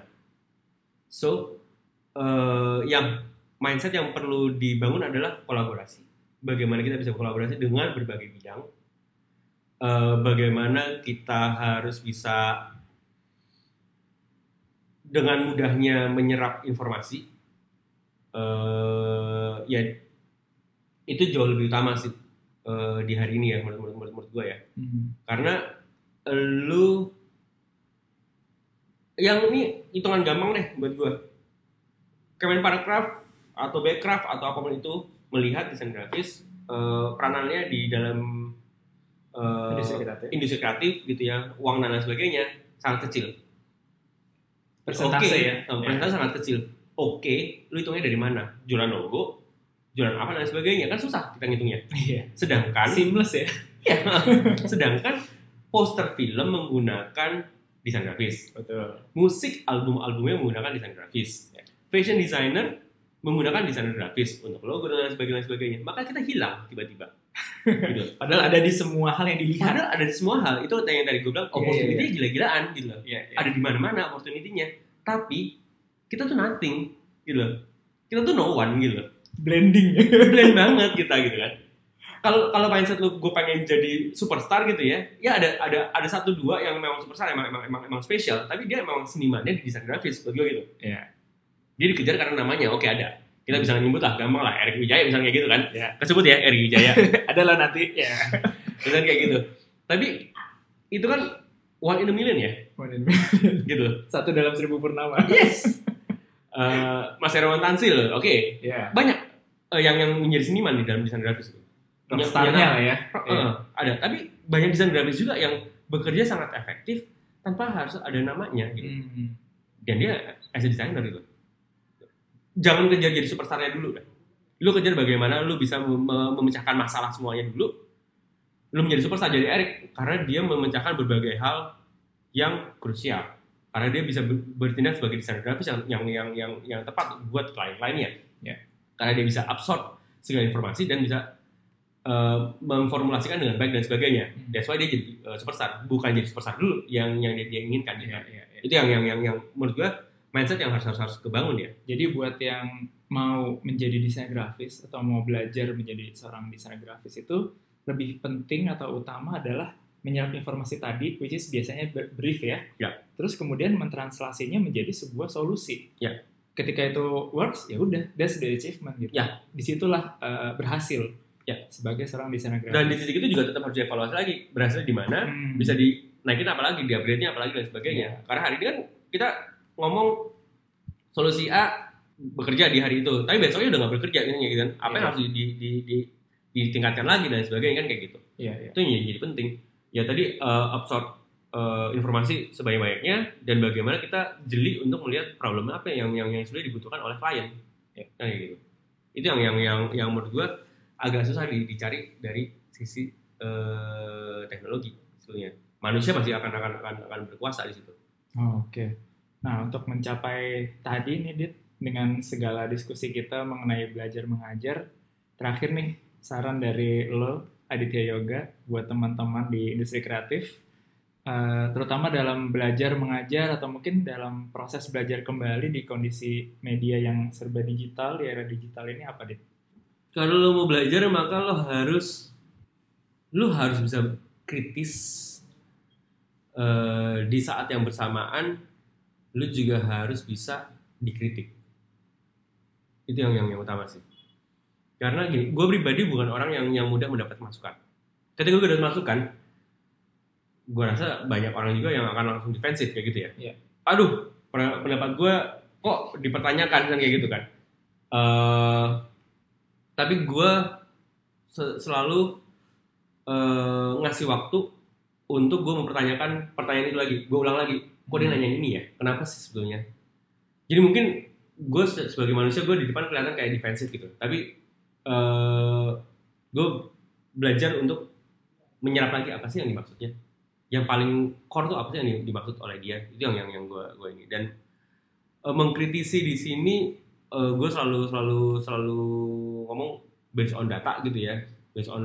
So eh, yang mindset yang perlu dibangun adalah kolaborasi. Bagaimana kita bisa kolaborasi dengan berbagai bidang. Eh, bagaimana kita harus bisa dengan mudahnya menyerap informasi. Eh ya itu jauh lebih utama sih eh, di hari ini ya menurut menurut, gue ya. Karena lu yang ini hitungan gampang deh buat gue Kemenparekraf atau Backcraft atau apa pun itu melihat desain grafis eh, peranannya di dalam eh, Industri kreatif. industri kreatif gitu ya uang dan lain sebagainya sangat kecil. Persentase Oke, ya. eh, persentase sangat kecil. Oke lu hitungnya dari mana? Jualan logo jualan apa dan sebagainya. Kan susah kita ngitungnya. Iya. sedangkan Seamless ya. Iya. <laughs> sedangkan poster film menggunakan desain grafis Betul. musik album-albumnya menggunakan desain grafis fashion designer menggunakan desain grafis untuk logo dan sebagainya, sebagainya. maka kita hilang tiba-tiba <laughs> gitu. Padahal ada di semua hal yang dilihat. Padahal ada di semua hal itu yang tadi gue bilang Iya, opportunity iya, gila-gilaan gitu loh Iya, iya. ada di mana-mana opportunity-nya tapi kita tuh nothing gitu loh kita tuh no one gitu loh blending. <laughs> blend banget kita gitu kan kalau kalau mindset lu gue pengen jadi superstar gitu ya ya ada ada ada satu dua yang memang superstar emang emang emang, emang spesial tapi dia emang senimannya di desain grafis buat gue gitu. Iya. dia dikejar karena namanya oke ada. Kita bisa nyebut lah gampang lah Erik Wijaya misalnya kayak gitu kan. Iya. kesebut ya Erik Wijaya. <laughs> Adalah nanti. Ya. misalnya kayak gitu. Tapi itu kan one in a million ya? Gitu. Satu dalam seribu purnama. yes. <laughs> Eh, Mas Herwan Tansil oke. Iya. banyak eh, yang yang menjadi seniman di dalam desain grafis itu Rockstarnya lah ya. Heeh, ada tapi banyak desain grafis juga yang bekerja sangat efektif tanpa harus ada namanya gitu. Hmm. dan dia as a designer gitu jangan kejar jadi superstarnya dulu kan lu kejar bagaimana lu bisa mem- mem- memecahkan masalah semuanya dulu lu menjadi superstar jadi Eric karena dia memecahkan berbagai hal yang krusial karena dia bisa ber- bertindak sebagai desainer grafis yang yang yang yang, yang tepat buat klien-kliennya Ya. karena dia bisa absorb segala informasi dan bisa eh, memformulasikan dengan baik dan sebagainya Hmm. that's why dia jadi eh, superstar bukan jadi superstar dulu yang yang dia, dia inginkan Iya, gitu. iya, iya. itu yang yang yang yang menurut gua mindset yang harus harus harus kebangun ya Jadi buat yang mau menjadi desainer grafis atau mau belajar menjadi seorang desainer grafis itu lebih penting atau utama adalah menyerap informasi tadi, which is biasanya brief ya. Ya. Terus kemudian mentranslasinya menjadi sebuah solusi. Ya. Ketika itu works, ya udah, that's the achievement gitu. Ya. Di situlah uh, berhasil. Ya. Sebagai seorang desainer grafis. dan di titik itu juga tetap harus dievaluasi lagi berhasil di mana Hmm. bisa dinaikin apa lagi di upgrade nya apalagi dan sebagainya Iya. karena hari ini kan kita ngomong solusi A bekerja di hari itu tapi besoknya udah nggak bekerja gitu kan apa yang Iya. harus di, di, di, di- ditingkatkan lagi dan sebagainya kan kayak gitu Iya, iya. itu yang jadi, penting ya tadi eh, absorb eh, informasi sebanyak-banyaknya dan bagaimana kita jeli untuk melihat problem apa yang yang yang sudah dibutuhkan oleh klien Ya. Kan kayak gitu itu yang yang yang yang menurut gua agak susah di- dicari dari sisi eh, teknologi sebetulnya manusia pasti akan akan akan, akan berkuasa di situ Oke. Nah, untuk mencapai tadi nih, Dit, dengan segala diskusi kita mengenai belajar mengajar, terakhir nih, saran dari lo, Aditya Yoga, buat teman-teman di industri kreatif, eh, terutama dalam belajar mengajar atau mungkin dalam proses belajar kembali di kondisi media yang serba digital, di era digital ini apa, Dit? Kalau lo mau belajar maka lo harus lo harus bisa kritis Eh, di saat yang bersamaan lo juga harus bisa dikritik. Itu yang yang, yang utama sih. Karena gini gue pribadi bukan orang yang yang mudah mendapat masukan. Ketika gue dapat masukan gue rasa banyak orang juga yang akan langsung defensif kayak gitu ya. Iya. aduh pen- pendapat gue kok dipertanyakan kan kayak gitu kan. Eh, tapi gue se- selalu eh, ngasih waktu untuk gue mempertanyakan pertanyaan itu lagi. Gue ulang lagi. Kok dia Hmm. nanya ini ya? Kenapa sih sebetulnya? Jadi mungkin gue se- sebagai manusia gue di depan kelihatan kayak defensif gitu. Tapi eh gue belajar untuk menyerap lagi apa sih yang dimaksudnya. Yang paling core tuh apa sih yang dimaksud oleh dia? Itu yang yang yang gue gue ini. Dan eh, mengkritisi di sini eh, gue selalu selalu selalu ngomong based on data gitu ya based on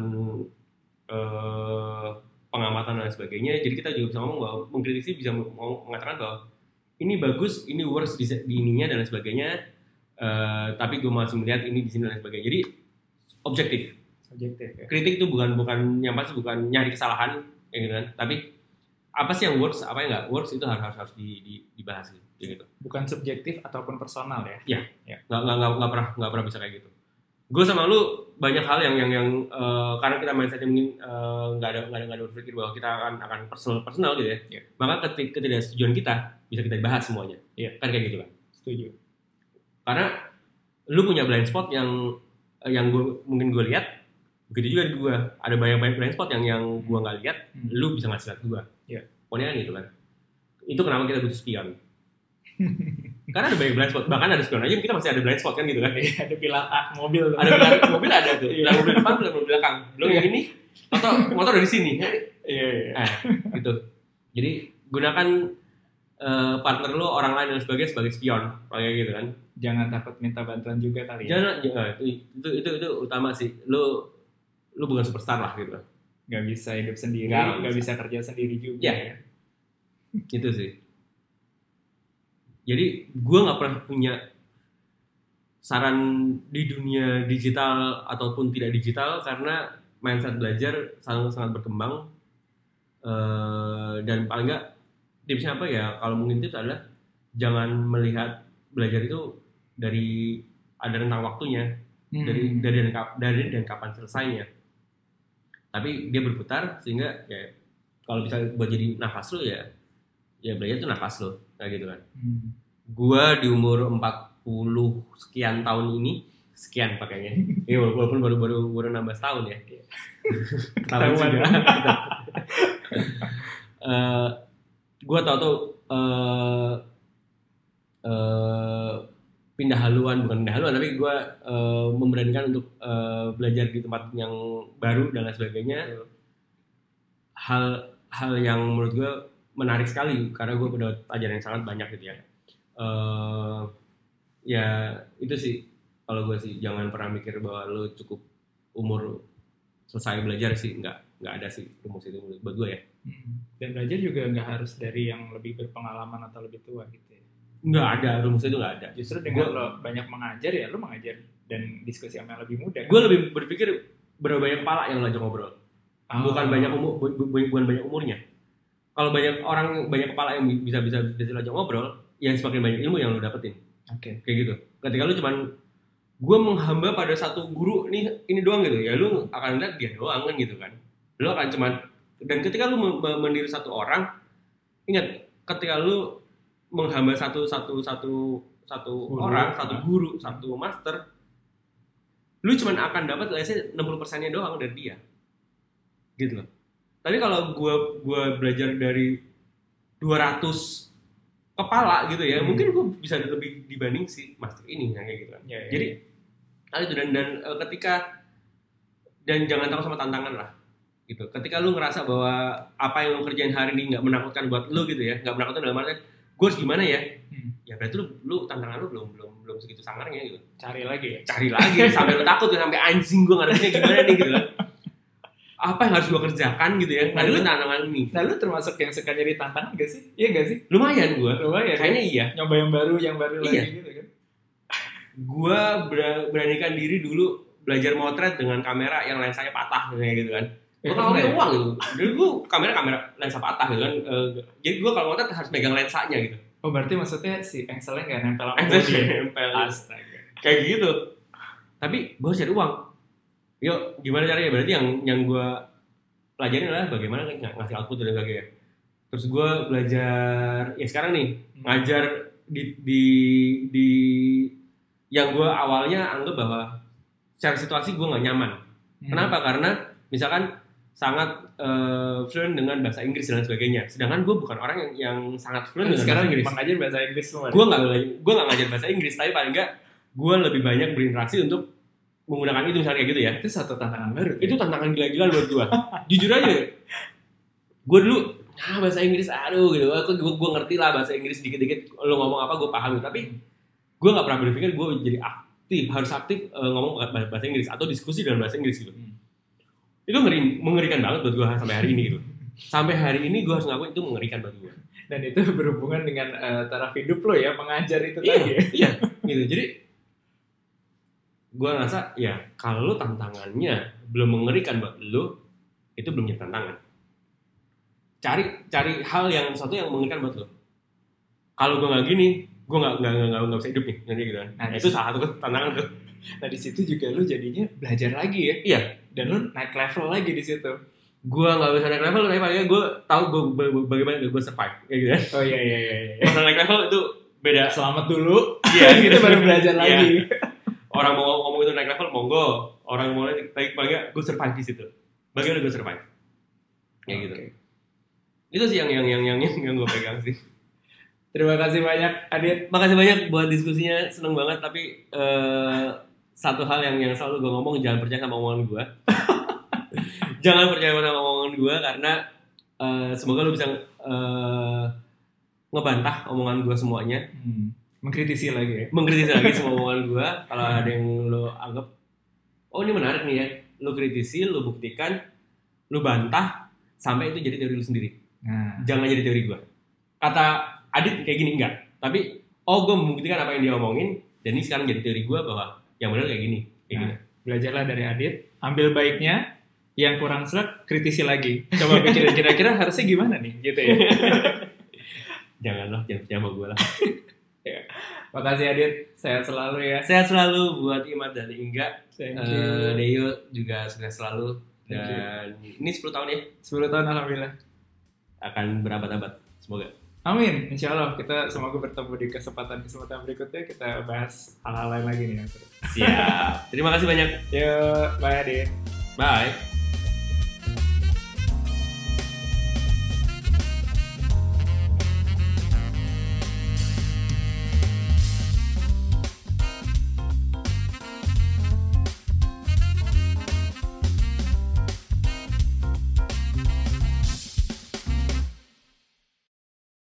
eh, pengamatan dan sebagainya. Jadi kita juga bisa ngomong bahwa mengkritisi bisa mengatakan bahwa ini bagus ini worse di, di ininya dan lain sebagainya. Eh, tapi gue masih melihat ini di sini dan lain sebagainya. Jadi objektif. Subjektif ya. kritik itu bukan bukan yang pasti bukan nyari kesalahan kayak gitu kan. Tapi apa sih yang works apa yang nggak works itu harus harus, harus di, di- dibahas gitu. Gitu Bukan subjektif ataupun personal ya. nggak nggak nggak nggak pernah nggak pernah bisa kayak gitu gue sama lu banyak hal yang yang yang eh, karena kita mindsetnya mungkin eh, nggak ada nggak ada nggak ada berpikir bahwa kita akan akan personal personal gitu ya Iya. maka ketik ketidaksetujuan kita bisa kita bahas semuanya Iya. kan kayak gitu kan Setuju. karena lu punya blind spot yang yang gue mungkin gue lihat begitu juga di gue ada banyak banyak blind spot yang yang gue nggak lihat Hmm. lu bisa ngasih lihat gue Iya. pokoknya kan gitu kan itu kenapa kita butuh spion <laughs> karena ada banyak blind spot bahkan ada spion aja kita masih ada blind spot kan gitu kan Iya, ada pilar A mobil. ada bilang mobil ada tuh Iya. bilang mobil depan bilang mobil belakang belum yang ini motor motor dari sini Iya, iya. nah, gitu jadi gunakan eh, partner lu orang lain dan sebagainya sebagai spion kayak gitu kan Jangan takut minta bantuan juga kali ya. jangan jangan itu, itu itu itu utama sih lu lu bukan superstar lah gitu Gak bisa hidup sendiri, Nggak nggak bisa kerja sendiri juga. Iya. ya. itu sih jadi gue nggak pernah punya saran di dunia digital ataupun tidak digital karena mindset belajar sangat sangat berkembang. Eh, dan paling nggak tipsnya apa ya? Kalau mungkin tips adalah jangan melihat belajar itu dari ada rentang waktunya Hmm. dari dari dan, kap- dari dan kapan selesainya. Tapi dia berputar sehingga ya kalau bisa buat jadi nafas lo ya ya belajar itu nafas lo kayak gitu kan. Hmm. gua di umur 40 sekian tahun ini sekian pakainya. Ya walaupun baru baru baru 16 tahun ya. <laughs> Ketahuan Ketahuan. juga <laughs> Eh, gua tahu tuh eh eh, pindah haluan bukan pindah haluan tapi gua eh, memberanikan untuk eh, belajar di tempat yang baru dan lain sebagainya. Hal hal yang menurut gue menarik sekali karena gue mendapat pelajaran yang sangat banyak gitu ya Eh, ya itu sih kalau gue sih jangan pernah mikir bahwa lo cukup umur selesai belajar sih nggak nggak ada sih rumus itu menurut buat gue ya Hmm. Dan belajar juga nggak harus dari yang lebih berpengalaman atau lebih tua gitu ya. nggak ada rumus itu nggak ada Justru dengan Gua- lo banyak mengajar ya lo mengajar dan diskusi sama yang lebih muda. kan? gue lebih berpikir berapa banyak kepala yang ngajak ngobrol Ah. bukan banyak umur bu- bu- bukan banyak umurnya kalau banyak orang banyak kepala yang bisa bisa bisa ngajak ngobrol yang semakin banyak ilmu yang lo dapetin. Oke. kayak gitu. Ketika lu cuman gue menghamba pada satu guru nih ini doang gitu. Ya lu akan lihat dia doang kan gitu kan. Lu akan cuman dan ketika lu men- men- meniru satu orang ingat ketika lu menghamba satu satu satu satu Guru. orang satu guru satu master lu cuman akan dapat say 60 persennya doang dari dia. Gitu loh tapi kalau gua gua belajar dari 200 kepala gitu ya Hmm. mungkin gua bisa lebih dibanding si master ini yang kayak gitu kan Ya, ya. jadi hal itu dan dan eh, ketika dan jangan takut sama tantangan lah gitu ketika lu ngerasa bahwa apa yang lu kerjain hari ini nggak menakutkan buat lu gitu ya nggak menakutkan dalam artian gue harus gimana ya Hmm. ya berarti lu, lu tantangan lu belum belum belum segitu sangarnya gitu Cari lagi ya. cari lagi sampai lu takut sampai anjing gue ngadepinnya gimana nih gitu kan <laughs> apa yang harus gue kerjakan gitu ya Nah, lu- ngadepin tantangan ini Nah lu termasuk yang suka nyari tantangan gak sih? Iya gak sih? lumayan gue Lumayan. kayaknya iya nyoba yang baru, yang baru Iya. lagi gitu kan. gue beranikan diri dulu belajar motret dengan kamera yang lensanya patah kayak gitu kan gue kalau punya ya? uang gitu dulu gue kamera kamera lensa patah gitu kan Eh, jadi gue kalau motret harus megang lensanya gitu Oh berarti maksudnya si engselnya gak nempel body ya? nempel. Astaga. kayak gitu tapi gue harus cari uang yuk gimana caranya? Berarti yang yang gue pelajarin adalah bagaimana ng- ngasih output dan sebagainya. Terus gue belajar ya sekarang nih Hmm. ngajar di di di yang gue awalnya anggap bahwa secara situasi gue nggak nyaman. Hmm. kenapa? Karena misalkan sangat eh, fluent dengan bahasa Inggris dan sebagainya. Sedangkan gue bukan orang yang, yang sangat fluent Lu dengan sekarang bahasa Inggris. Mengajar bahasa Inggris gue nggak gue nggak ngajar bahasa Inggris tapi paling nggak gue lebih banyak berinteraksi untuk menggunakan itu misalnya kayak gitu ya itu satu tantangan baru. tuh. itu tantangan gila-gila buat gue jujur aja gue dulu ah bahasa Inggris aduh gitu aku gue, gue ngerti lah bahasa Inggris dikit-dikit lo ngomong apa gue paham gitu. tapi gue nggak pernah berpikir gue jadi aktif harus aktif eh, ngomong bah- bahasa Inggris atau diskusi dengan bahasa Inggris gitu Hmm. itu ngeri, mengerikan banget buat gue sampai hari ini gitu sampai hari ini gue harus ngakuin itu mengerikan buat gue Dan itu berhubungan dengan eh, taraf hidup lo ya, mengajar itu iya tadi ya. iya gitu jadi gue ngerasa ya kalau tantangannya belum mengerikan buat lu itu belum jadi tantangan cari cari hal yang satu yang mengerikan buat lu kalau gue nggak gini gue nggak nggak nggak nggak- bisa hidup nih nanti gitu kan Nah, itu salah satu tantangan tuh Nah di situ juga lu jadinya belajar lagi ya. Iya. Dan lu naik level lagi di situ. gue nggak bisa naik level tapi paling gue tahu gue bagaimana gue survive kayak gitu kan Oh iya iya iya. iya. naik level itu beda Selamat dulu. iya <laughs> Kita baru belajar Iya. lagi. Orang mau ngomong itu naik level monggo. Orang mau naik tapi paling gue survive di situ. Bagaimana gue survive. Kayak gitu. Oke. itu sih yang yang yang yang yang, yang gue pegang sih. <laughs> Terima kasih banyak Adit. makasih banyak buat diskusinya seneng banget. Tapi eh, satu hal yang yang selalu gue ngomong jangan percaya sama omongan gue <laughs> jangan percaya sama omongan gue karena eh, semoga lu bisa eh, ngebantah omongan gue semuanya. Hmm. Mengkritisi lagi ya. mengkritisi lagi semua <laughs> omongan gue kalau ada yang lo anggap oh ini menarik nih ya lo kritisi lo buktikan lo bantah sampai itu jadi teori lu sendiri Nah, jangan jadi teori gue kata Adit kayak gini enggak tapi oh gue membuktikan apa yang dia omongin dan ini sekarang jadi teori gue bahwa yang benar kayak gini kayak Nah. gitu belajarlah dari Adit. Ambil baiknya, yang kurang serak kritisi lagi. Coba pikirin kira-kira harusnya gimana nih gitu ya. <laughs> janganlah jangan percaya sama gue lah <laughs> Makasih Adit. Sehat selalu ya. sehat selalu buat Imad dan Ingga Thank Eh, you. Deyo juga sukses selalu dan ini 10 tahun ya 10 tahun alhamdulillah. akan berabad-abad semoga Amin. Insya Allah kita semoga bertemu di kesempatan-kesempatan berikutnya kita bahas hal-hal lain lagi nih. siap terima kasih banyak Yuk, bye Adit. bye